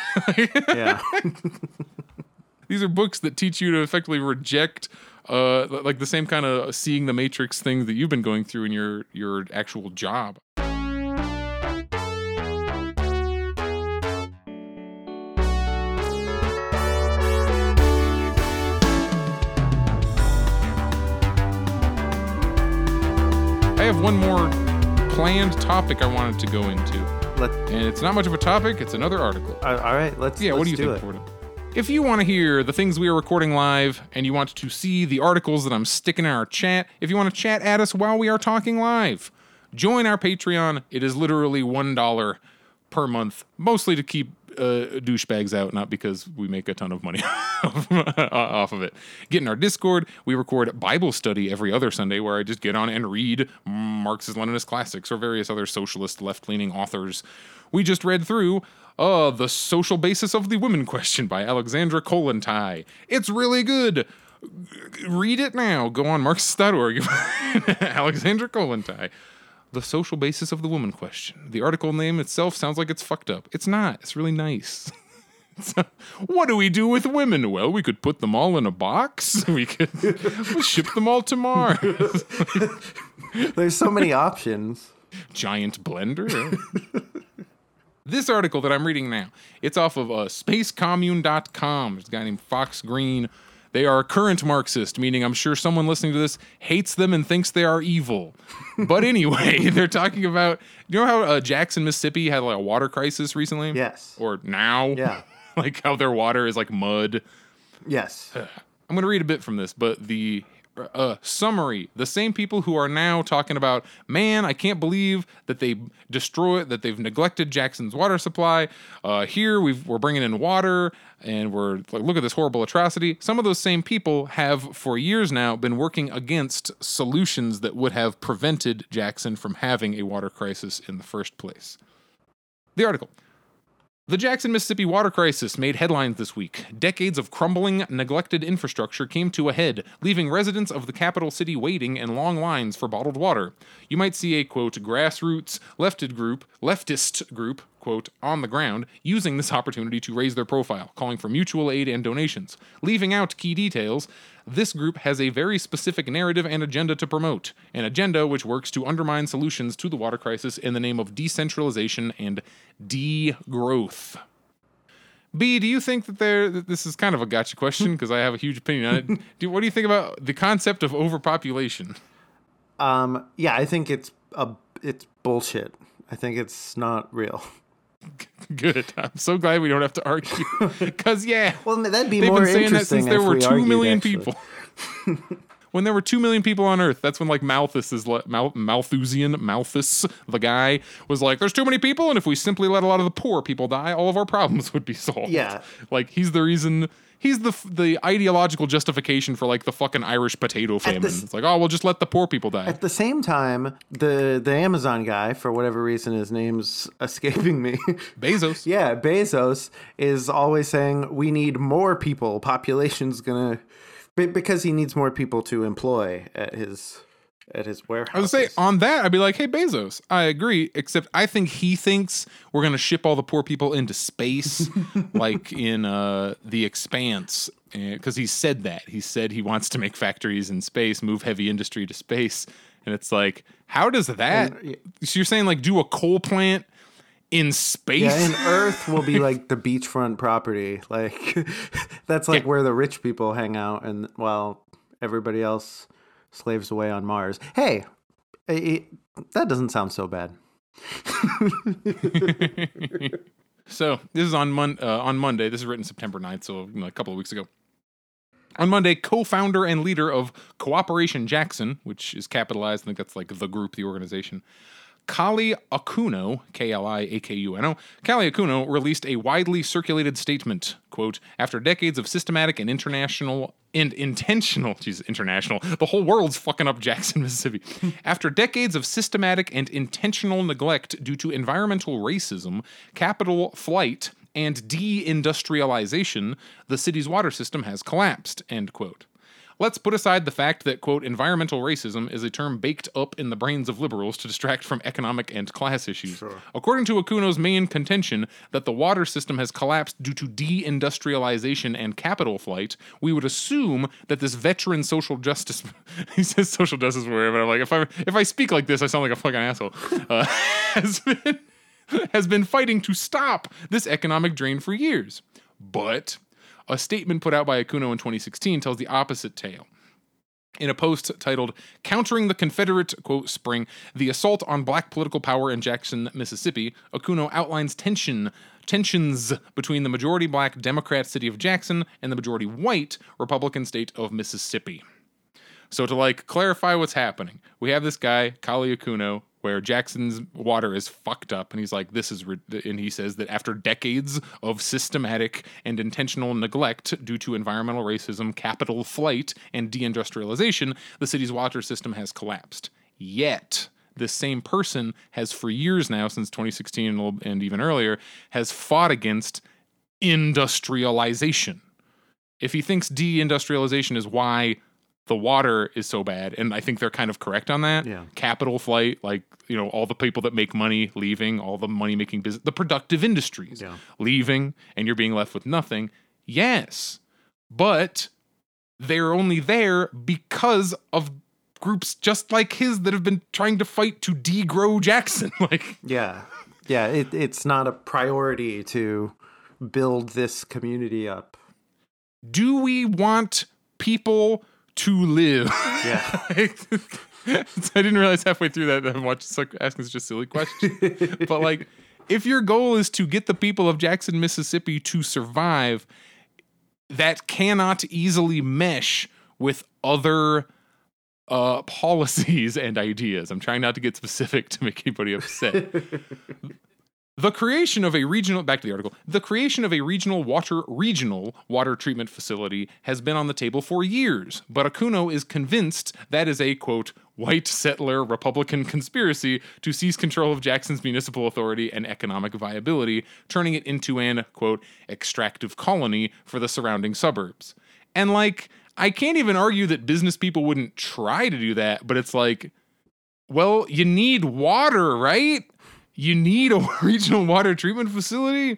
Yeah. these are books that teach you to effectively reject uh like the same kind of seeing the matrix thing that you've been going through in your your actual job I have one more planned topic I wanted to go into. Let, And it's not much of a topic, it's another article. all all right. Let's. Yeah, what do let's you think, it. If you want to hear the things we are recording live and you want to see the articles that I'm sticking in our chat, if you want to chat at us while we are talking live, join our Patreon. It is literally $1 per month, mostly to keep uh, douchebags out, not because we make a ton of money off of it. Get in our Discord. We record Bible study every other Sunday where I just get on and read Marxist Leninist classics or various other socialist left leaning authors. We just read through uh, The Social Basis of the Women Question by Alexandra Kollontai. It's really good. Read it now. Go on Marxist.org. Alexandra Kollontai. The social basis of the woman question. The article name itself sounds like it's fucked up. It's not. It's really nice. So, what do we do with women? Well, we could put them all in a box. We could we'll ship them all to Mars. There's so many options. Giant blender. this article that I'm reading now, it's off of uh, spacecommune.com. There's a guy named Fox Green. They are a current Marxist, meaning I'm sure someone listening to this hates them and thinks they are evil. But anyway, they're talking about. You know how uh, Jackson, Mississippi had like a water crisis recently? Yes. Or now? Yeah. like how their water is like mud. Yes. I'm going to read a bit from this, but the uh, summary: the same people who are now talking about, man, I can't believe that they destroy that they've neglected Jackson's water supply. Uh, here we've, we're bringing in water, and we're like, look at this horrible atrocity. Some of those same people have, for years now, been working against solutions that would have prevented Jackson from having a water crisis in the first place. The article. The Jackson, Mississippi water crisis made headlines this week. Decades of crumbling, neglected infrastructure came to a head, leaving residents of the capital city waiting in long lines for bottled water. You might see a quote grassroots leftist group, leftist group, quote, on the ground, using this opportunity to raise their profile, calling for mutual aid and donations. Leaving out key details, this group has a very specific narrative and agenda to promote, an agenda which works to undermine solutions to the water crisis in the name of decentralization and degrowth. B, do you think that there? This is kind of a gotcha question because I have a huge opinion on it. Do, what do you think about the concept of overpopulation? Um. Yeah, I think it's a it's bullshit. I think it's not real. Good. I'm so glad we don't have to argue. Because yeah, Well, that'd be they've more been saying that since there were we two argued, million actually. people. when there were two million people on Earth, that's when like Malthus is le- Mal- Malthusian Malthus, the guy was like, "There's too many people, and if we simply let a lot of the poor people die, all of our problems would be solved." Yeah. like he's the reason. He's the the ideological justification for like the fucking Irish potato famine. s- it's like, oh, we'll just let the poor people die. At the same time, the the Amazon guy, for whatever reason, his name's escaping me. Bezos. yeah, Bezos is always saying we need more people. Population's gonna because he needs more people to employ at his at his warehouse. I would say on that, I'd be like, hey, Bezos, I agree, except I think he thinks we're going to ship all the poor people into space, like in uh, The Expanse, because he said that. He said he wants to make factories in space, move heavy industry to space. And it's like, how does that? so you're saying, like, do a coal plant in space? Yeah, and Earth will be like the beachfront property. Like, that's like Yeah. where the rich people hang out, and while everybody else slaves away on Mars. Hey, i- i- that doesn't sound so bad. So this is on Mon- uh, on Monday. This is written September 9th, so a couple of weeks ago. On Monday, co-founder and leader of Cooperation Jackson, which is capitalized, I think that's like the group, the organization. Kali Akuno, K-L-I-A-K-U-N-O, Kali Akuno released a widely circulated statement, quote, after decades of systematic and international and intentional, geez, international, the whole world's fucking up Jackson, Mississippi. after decades of systematic and intentional neglect due to environmental racism, capital flight, and deindustrialization, the city's water system has collapsed, end quote. Let's put aside the fact that, quote, environmental racism is a term baked up in the brains of liberals to distract from economic and class issues. According to Akuno's main contention that the water system has collapsed due to deindustrialization and capital flight, we would assume that this veteran social justice, he says social justice warrior, but I'm like, if I, if I speak like this, I sound like a fucking asshole, uh, has been has been fighting to stop this economic drain for years. But a statement put out by Akuno in 2016 tells the opposite tale. In a post titled Countering the Confederate, quote, Spring, the assault on black political power in Jackson, Mississippi, Akuno outlines tension tensions between the majority black Democrat city of Jackson and the majority white Republican state of Mississippi. So to like clarify what's happening, we have this guy Kali Akuno, where Jackson's water is fucked up, and he's like, "This is," rid-" and he says that after decades of systematic and intentional neglect due to environmental racism, capital flight, and deindustrialization, the city's water system has collapsed. Yet. This same person has, for years now, since 2016 and a little- and even earlier, has fought against industrialization if he thinks deindustrialization is why the water is so bad, and I think they're kind of correct on that. Yeah. Capital flight, like you know, all the people that make money leaving, all the money making business, the productive industries Yeah. leaving, and you're being left with nothing. Yes, but they're only there because of groups just like his that have been trying to fight to degrow Jackson. like, Yeah. Yeah. It, it's not a priority to build this community up. do we want people to live? Yeah. I didn't realize halfway through that I'm watching like asking such a silly question. but like, if your goal is to get the people of Jackson, Mississippi to survive, that cannot easily mesh with other uh, policies and ideas. I'm trying not to get specific to make anybody upset. The creation of a regional back to the article. The creation of a regional water regional water treatment facility has been on the table for years, but Akuno is convinced that is a quote white settler Republican conspiracy to seize control of Jackson's municipal authority and economic viability, turning it into an quote extractive colony for the surrounding suburbs. And like I can't even argue that business people wouldn't try to do that, but it's like well, you need water, right? You need a regional water treatment facility.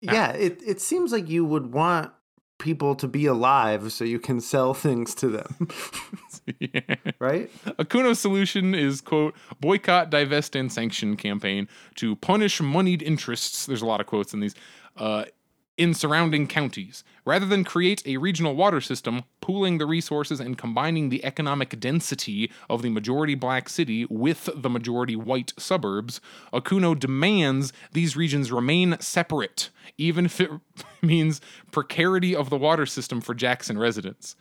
Yeah. It, it seems like you would want people to be alive so you can sell things to them. Yeah. right? Akuno's solution is quote boycott, divest, and sanction campaign to punish moneyed interests. There's a lot of quotes in these. Uh, in surrounding counties, rather than create a regional water system, pooling the resources and combining the economic density of the majority black city with the majority white suburbs, Akuno demands these regions remain separate, even if it means precarity of the water system for Jackson residents.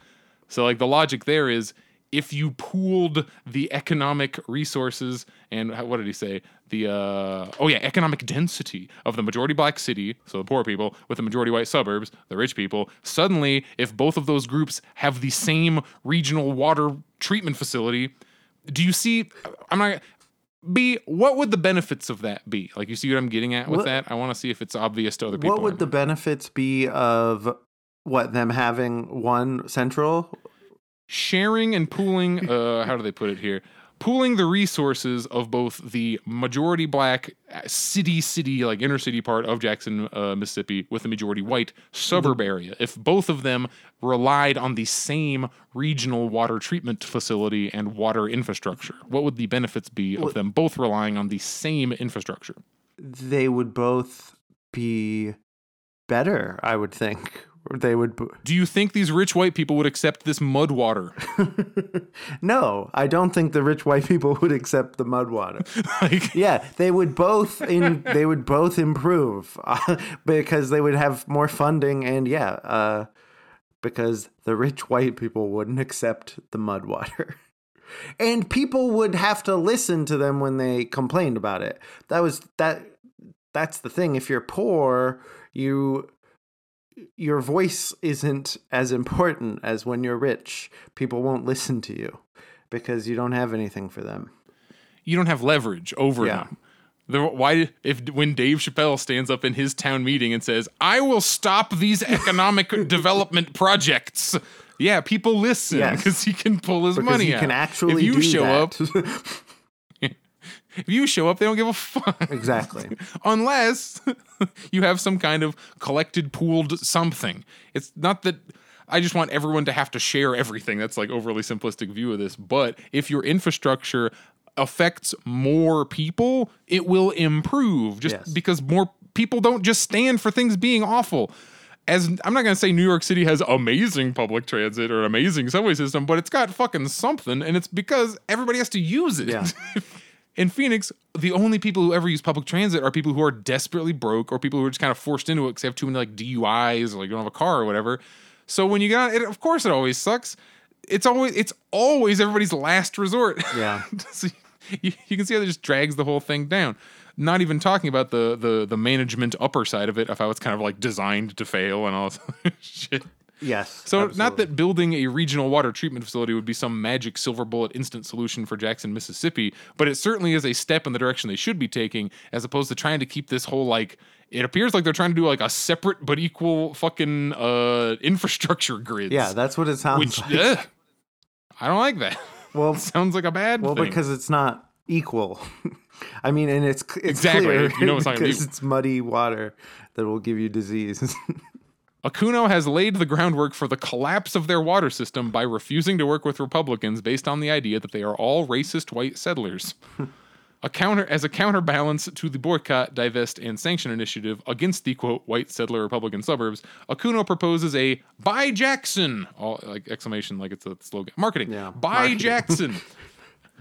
So, like, the logic there is if you pooled the economic resources and what did he say? The, uh, oh yeah, economic density of the majority black city, so the poor people, with the majority white suburbs, the rich people, suddenly, if both of those groups have the same regional water treatment facility, do you see? I'm not. B, what would the benefits of that be? Like, you see what I'm getting at with What- that? I want to see if it's obvious to other people. What would the benefits be of what them having one central sharing and pooling uh how do they put it here pooling the resources of both the majority black uh, city city like inner city part of jackson uh, mississippi with the majority white suburb area if both of them relied on the same regional water treatment facility and water infrastructure what would the benefits be of them both relying on the same infrastructure They would both be better, I would think. They would. b- do you think these rich white people would accept this mud water no, I don't think the rich white people would accept the mud water. like Yeah, they would both in they would both improve uh, because they would have more funding and yeah, uh, because the rich white people wouldn't accept the mud water. And people would have to listen to them when they complained about it. That was that that's the thing. If you're poor, you your voice isn't as important as when you're rich. People won't listen to you because you don't have anything for them. you don't have leverage over Yeah. them. The, why if when Dave Chappelle stands up in his town meeting and says, "I will stop these economic development projects." Yeah, people listen Yes. because he can pull his because money you out. can actually if you do show that. up, if you show up, they don't give a fuck. exactly. unless you have some kind of collected pooled something. It's not that I just want everyone to have to share everything. That's like overly simplistic view of this, but if your infrastructure affects more people, it will improve just Yes. because more people don't just stand for things being awful. As I'm not going to say New York City has amazing public transit or amazing subway system, but it's got fucking something and it's because everybody has to use it. Yeah. In Phoenix, the only people who ever use public transit are people who are desperately broke or people who are just kind of forced into it because they have too many like DUIs or like don't have a car or whatever. So when you on it, of course it always sucks. It's always it's always everybody's last resort. Yeah. so you, you can see how it just drags the whole thing down. Not even talking about the the the management upper side of it, of how it's kind of like designed to fail and all this shit. Yes. So not that building a regional water treatment facility would be some magic silver bullet instant solution for Jackson, Mississippi, but it certainly is a step in the direction they should be taking, as opposed to trying to keep this whole like it appears like they're trying to do like a separate but equal fucking uh infrastructure grid. Yeah, that's what it sounds which like. ugh, I don't like that. Well, Sounds like a bad well, thing. because it's not equal. I mean, and it's, it's Exactly. clear You know it's not because it's muddy water that will give you disease. Akuno has laid the groundwork for the collapse of their water system by refusing to work with Republicans based on the idea that they are all racist white settlers. a counter as a counterbalance to the boycott, divest, and sanction initiative against the quote white settler Republican suburbs, Akuno proposes a "Buy Jackson!" all like exclamation like it's a slogan marketing. Yeah, Buy marketing. Jackson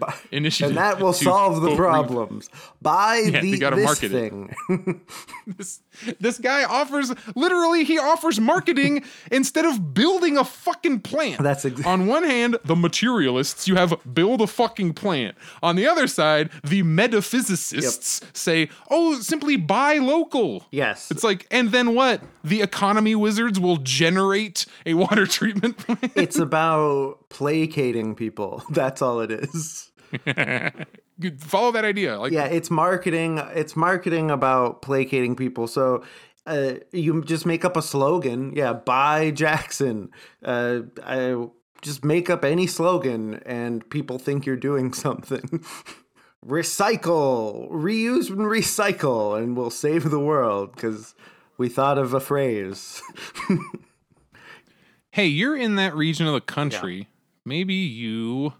initiative, and that will solve the quote, re- problems. Buy Yeah, the gotta this market thing. this, this guy offers literally he offers marketing instead of building a fucking plant. That's ex- on one hand, the materialists you have build a fucking plant. On the other side, the metaphysicists say, "Oh, simply buy local." yes. It's like, and then what? The economy wizards will generate a water treatment plant. it's about placating people. That's all it is. Follow that idea. Like, Yeah, it's marketing. It's marketing about placating people. So uh, you just make up a slogan. Yeah, buy Jackson. Uh, I just make up any slogan, and people think you're doing something. recycle, reuse, and recycle, and we'll save the world because we thought of a phrase. hey, you're in that region of the country. Maybe you.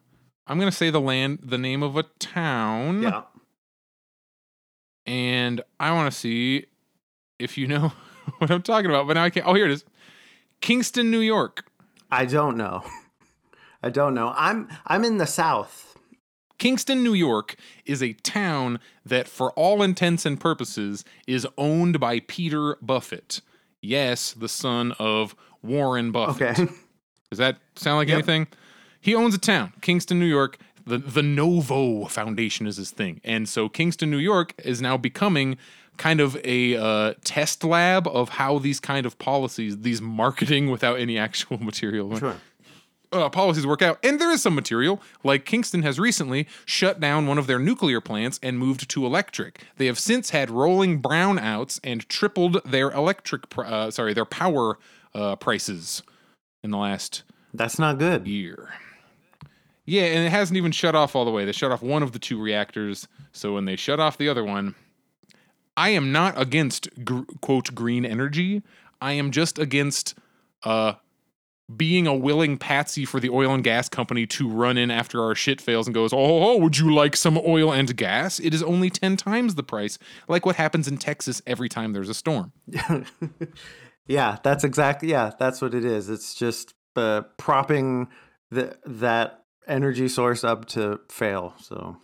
I'm gonna say the land, the name of a town. yeah. and I want to see if you know what I'm talking about. But now I can't. Oh, here it is. Kingston, New York. I don't know. I don't know. I'm I'm in the South. Kingston, New York is a town that, for all intents and purposes, is owned by Peter Buffett. Yes, the son of Warren Buffett. Okay. Does that sound like Yep. anything? He owns a town, Kingston, New York. The the Novo Foundation is his thing, and so Kingston, New York, is now becoming kind of a uh, test lab of how these kind of policies, these marketing without any actual material, Sure. uh, policies work out. And there is some material, like Kingston has recently shut down one of their nuclear plants and moved to electric. They have since had rolling brownouts and tripled their electric, pr- uh, sorry, their power uh, prices in the last That's not good. year. Yeah, and it hasn't even shut off all the way. They shut off one of the two reactors. So when they shut off the other one, I am not against gr- quote green energy. I am just against uh being a willing patsy for the oil and gas company to run in after our shit fails and goes, "Oh, would you like some oil and gas?" It is only 10 times the price, like what happens in Texas every time there's a storm. Yeah, that's exactly yeah, that's what it is. It's just uh, propping the, that energy source up to fail. So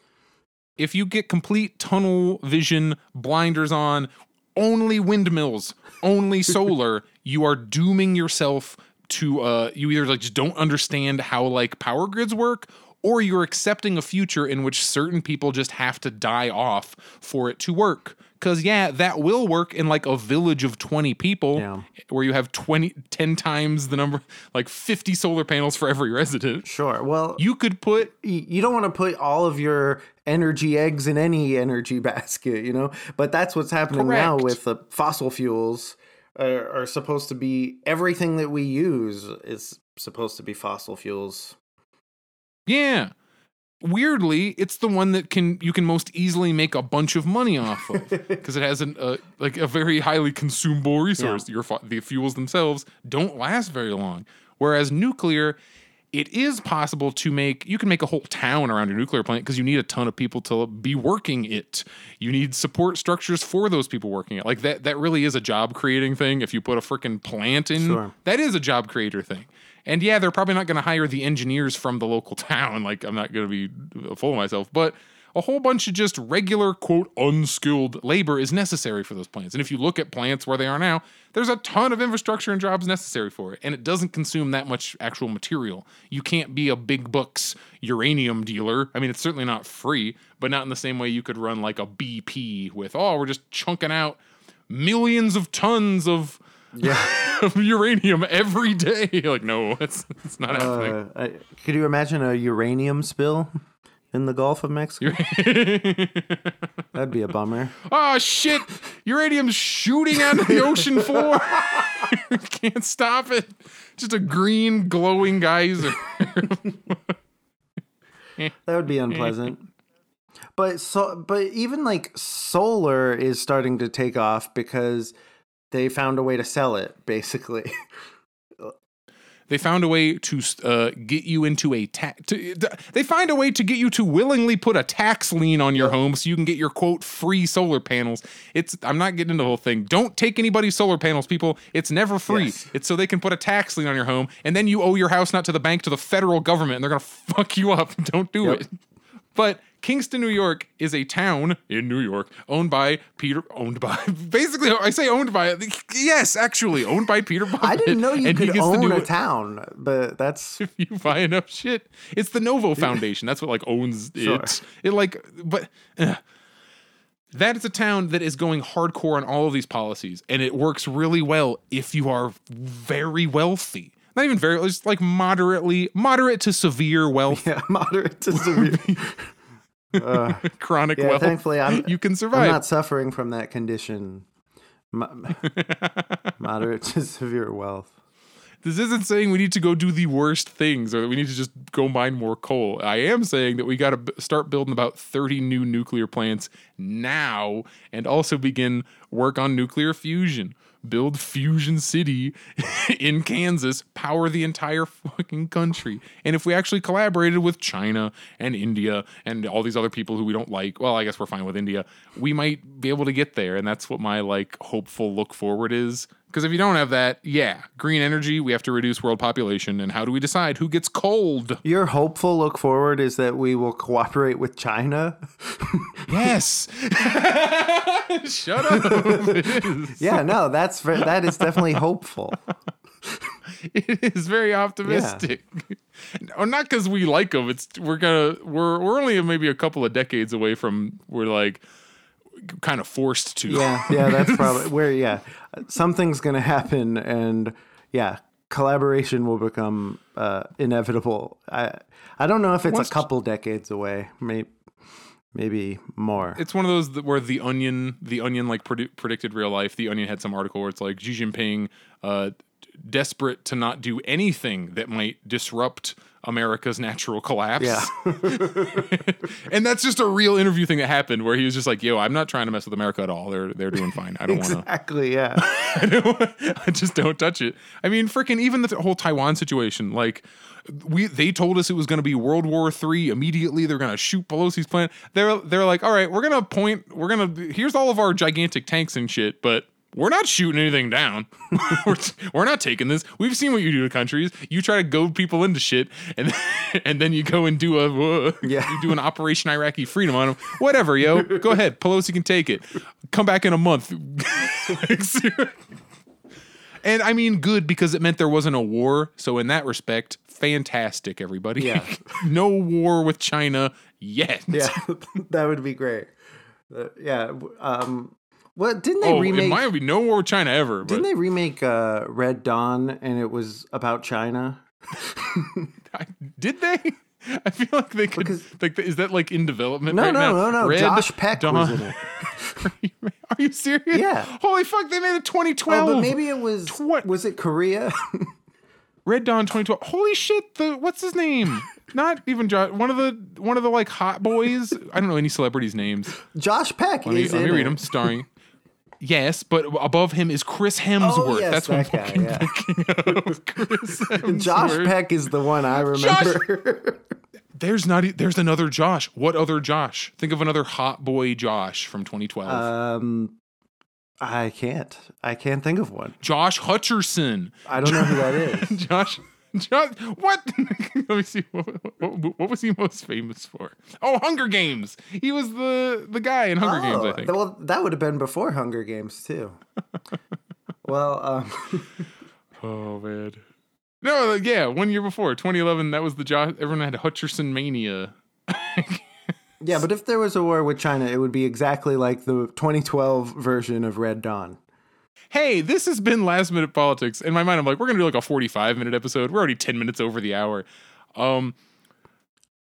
if you get complete tunnel vision, blinders on, only windmills, only solar, you are dooming yourself to uh you either like just don't understand how like power grids work or you're accepting a future in which certain people just have to die off for it to work. Cuz yeah, that will work in like a village of 20 people Yeah. where you have 20 10 times the number like 50 solar panels for every resident. sure. Well, You could put you don't want to put all of your energy eggs in any energy basket, you know. But that's what's happening now with the fossil fuels. Are, are supposed to be everything that we use is supposed to be fossil fuels. Yeah. Weirdly, it's the one that can you can most easily make a bunch of money off of because it has an uh, like a very highly consumable resource. Your fu- the fuels themselves don't last very long. Whereas nuclear, it is possible to make you can make a whole town around your nuclear plant because you need a ton of people to be working it. You need support structures for those people working it. Like that that really is a job creating thing. If you put a freaking plant in, Sure. that is a job creator thing. And yeah, they're probably not going to hire the engineers from the local town. Like, I'm not going to be full of myself, but a whole bunch of just regular, quote, unskilled labor is necessary for those plants. And if you look at plants where they are now, there's a ton of infrastructure and jobs necessary for it. And it doesn't consume that much actual material. You can't be a big bucks uranium dealer. I mean, it's certainly not free, but not in the same way you could run like a BP with, oh, we're just chunking out millions of tons of Yeah. uranium every day. Like, no, it's it's not happening. Uh, I, could you imagine a uranium spill in the Gulf of Mexico? That'd be a bummer. oh shit! Uranium's shooting out of the ocean floor. Can't stop it. Just a green glowing geyser. That would be unpleasant. But so, but even like solar is starting to take off because they found a way to sell it. Basically, They found a way to uh, get you into a tax. They find a way to get you to willingly put a tax lien on your home so you can get your quote free solar panels. It's I'm not getting into the whole thing. Don't take anybody's solar panels, people. It's never free. Yes. It's so they can put a tax lien on your home, and then you owe your house not to the bank to the federal government, and they're gonna fuck you up. Don't do Yep. it. But Kingston, New York is a town in New York owned by Peter, owned by basically I say owned by yes, actually owned by Peter Buffett. I didn't know you and could own a town, but that's if you buy enough shit. It's the Novo Foundation. That's what like owns Sure. it. It like, but uh, that is a town that is going hardcore on all of these policies, and it works really well if you are very wealthy. Not even very, just like moderately, moderate to severe wealth, yeah, moderate to severe. Uh, chronic yeah, wealth. thankfully, I'm you can survive. I'm not suffering from that condition. Mo- moderate to severe wealth. This isn't saying we need to go do the worst things or that we need to just go mine more coal. I am saying that we got to b- start building about 30 new nuclear plants now and also begin work on nuclear fusion. Build Fusion City in Kansas, power the entire fucking country. And if we actually collaborated with China and India and all these other people who we don't like, well, I guess we're fine with India, we might be able to get there. And that's what my like hopeful look forward is. Because if you don't have that, yeah, green energy, we have to reduce world population. And how do we decide who gets cold? Your hopeful look forward is that we will cooperate with China. Yes. Shut up. Yeah, no, that's that is definitely hopeful. It is very optimistic. Or oh, not because we like them. It's we're gonna we're we're only maybe a couple of decades away from we're like kind of forced to. Yeah, yeah, that's probably where. Yeah, something's gonna happen, and yeah, collaboration will become uh, inevitable. I I don't know if it's Once- a couple decades away. Maybe maybe more. It's one of those that where the Onion, the Onion like predi- predicted real life. The Onion had some article where it's like Xi Jinping uh, desperate to not do anything that might disrupt America's natural collapse. Yeah. and that's just a real interview thing that happened where he was just like, "Yo, I'm not trying to mess with America at all. They're they're doing fine. I don't want to. exactly. Yeah. I don't. I just don't touch it. I mean, freaking even the whole Taiwan situation. Like, we they told us it was going to be World War Three immediately. They're going to shoot Pelosi's plan. They're they're like, all right, we're gonna point. We're gonna here's all of our gigantic tanks and shit, but. We're not shooting anything down. we're, we're not taking this. We've seen what you do to countries. You try to goad people into shit, and and then you go and do a Yeah. you do an Operation Iraqi Freedom on them. Whatever, yo. Go ahead. Pelosi can take it. Come back in a month. and I mean, good because it meant there wasn't a war. So in that respect, fantastic, everybody. Yeah. no war with China yet. Yeah. that would be great. Uh, yeah. Um. What didn't they Oh, remake? it might be no war with China ever. But didn't they remake uh, Red Dawn and it was about China? Did they? I feel like they could. Because- like, is that like in development? No, right no, now? no, no. Red Josh Peck was in it. Are you serious? Yeah. Holy fuck! They made a 2012. Oh, but maybe it was. Tw- Was it Korea? Red Dawn 2012. Holy shit! The what's his name? Not even Josh. One of the one of the like hot boys. I don't know any celebrities' names. Josh Peck Let me, is let me read it. them. Starring. Yes, but above him is Chris Hemsworth. Oh, yes, That's what that I'm guy, yeah. thinking of. Chris Hemsworth. Josh Peck is the one I remember. There's not. There's another Josh. What other Josh? Think of another hot boy Josh from 2012. um, I can't. I can't think of one. Josh Hutcherson. I don't know who that is. Josh. What? Let me see. What, what, what was he most famous for? Oh, Hunger Games. He was the the guy in Hunger Games. I Oh, think. Well, that would have been before Hunger Games too. well, um, Oh man. No, uh, yeah, one year before, 2011. That was the Josh. Everyone had Hutcherson mania. yeah, but if there was a war with China, it would be exactly like the 2012 version of Red Dawn. Hey, this has been last minute politics. In my mind, I'm like, we're gonna do like a 45 minute episode. We're already 10 minutes over the hour. Um,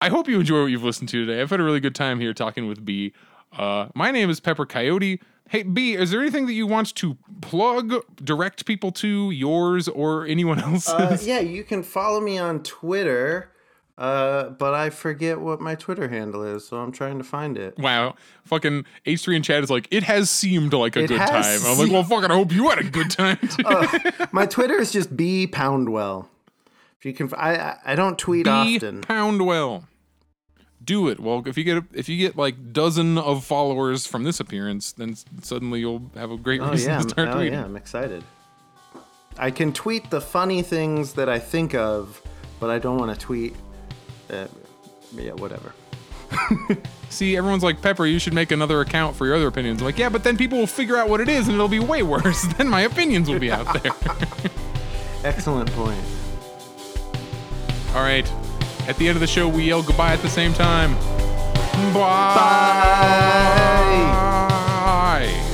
I hope you enjoy what you've listened to today. I've had a really good time here talking with B. Uh, my name is Pepper Coyote. Hey B, is there anything that you want to plug, direct people to, yours or anyone else's? Uh, yeah, you can follow me on Twitter, uh, but I forget what my Twitter handle is, so I'm trying to find it. Wow, fucking H3 in chat is like, it has seemed like a It good time. I'm like, well, fucking, I hope you had a good time. too. My Twitter is just B Poundwell. If you can, I I- I don't tweet B often. Poundwell. Do it. Well, if you get a, if you get like dozen of followers from this appearance, then suddenly you'll have a great Oh reason yeah, to start oh tweeting. yeah, I'm excited. I can tweet the funny things that I think of, but I don't want to tweet. Uh, yeah, whatever. See, everyone's like, Pepper, you should make another account for your other opinions. I'm like, yeah, but then people will figure out what it is and it'll be way worse. then my opinions will be out there. Excellent point. All right. At the end of the show, we yell goodbye at the same time. Bye. Bye.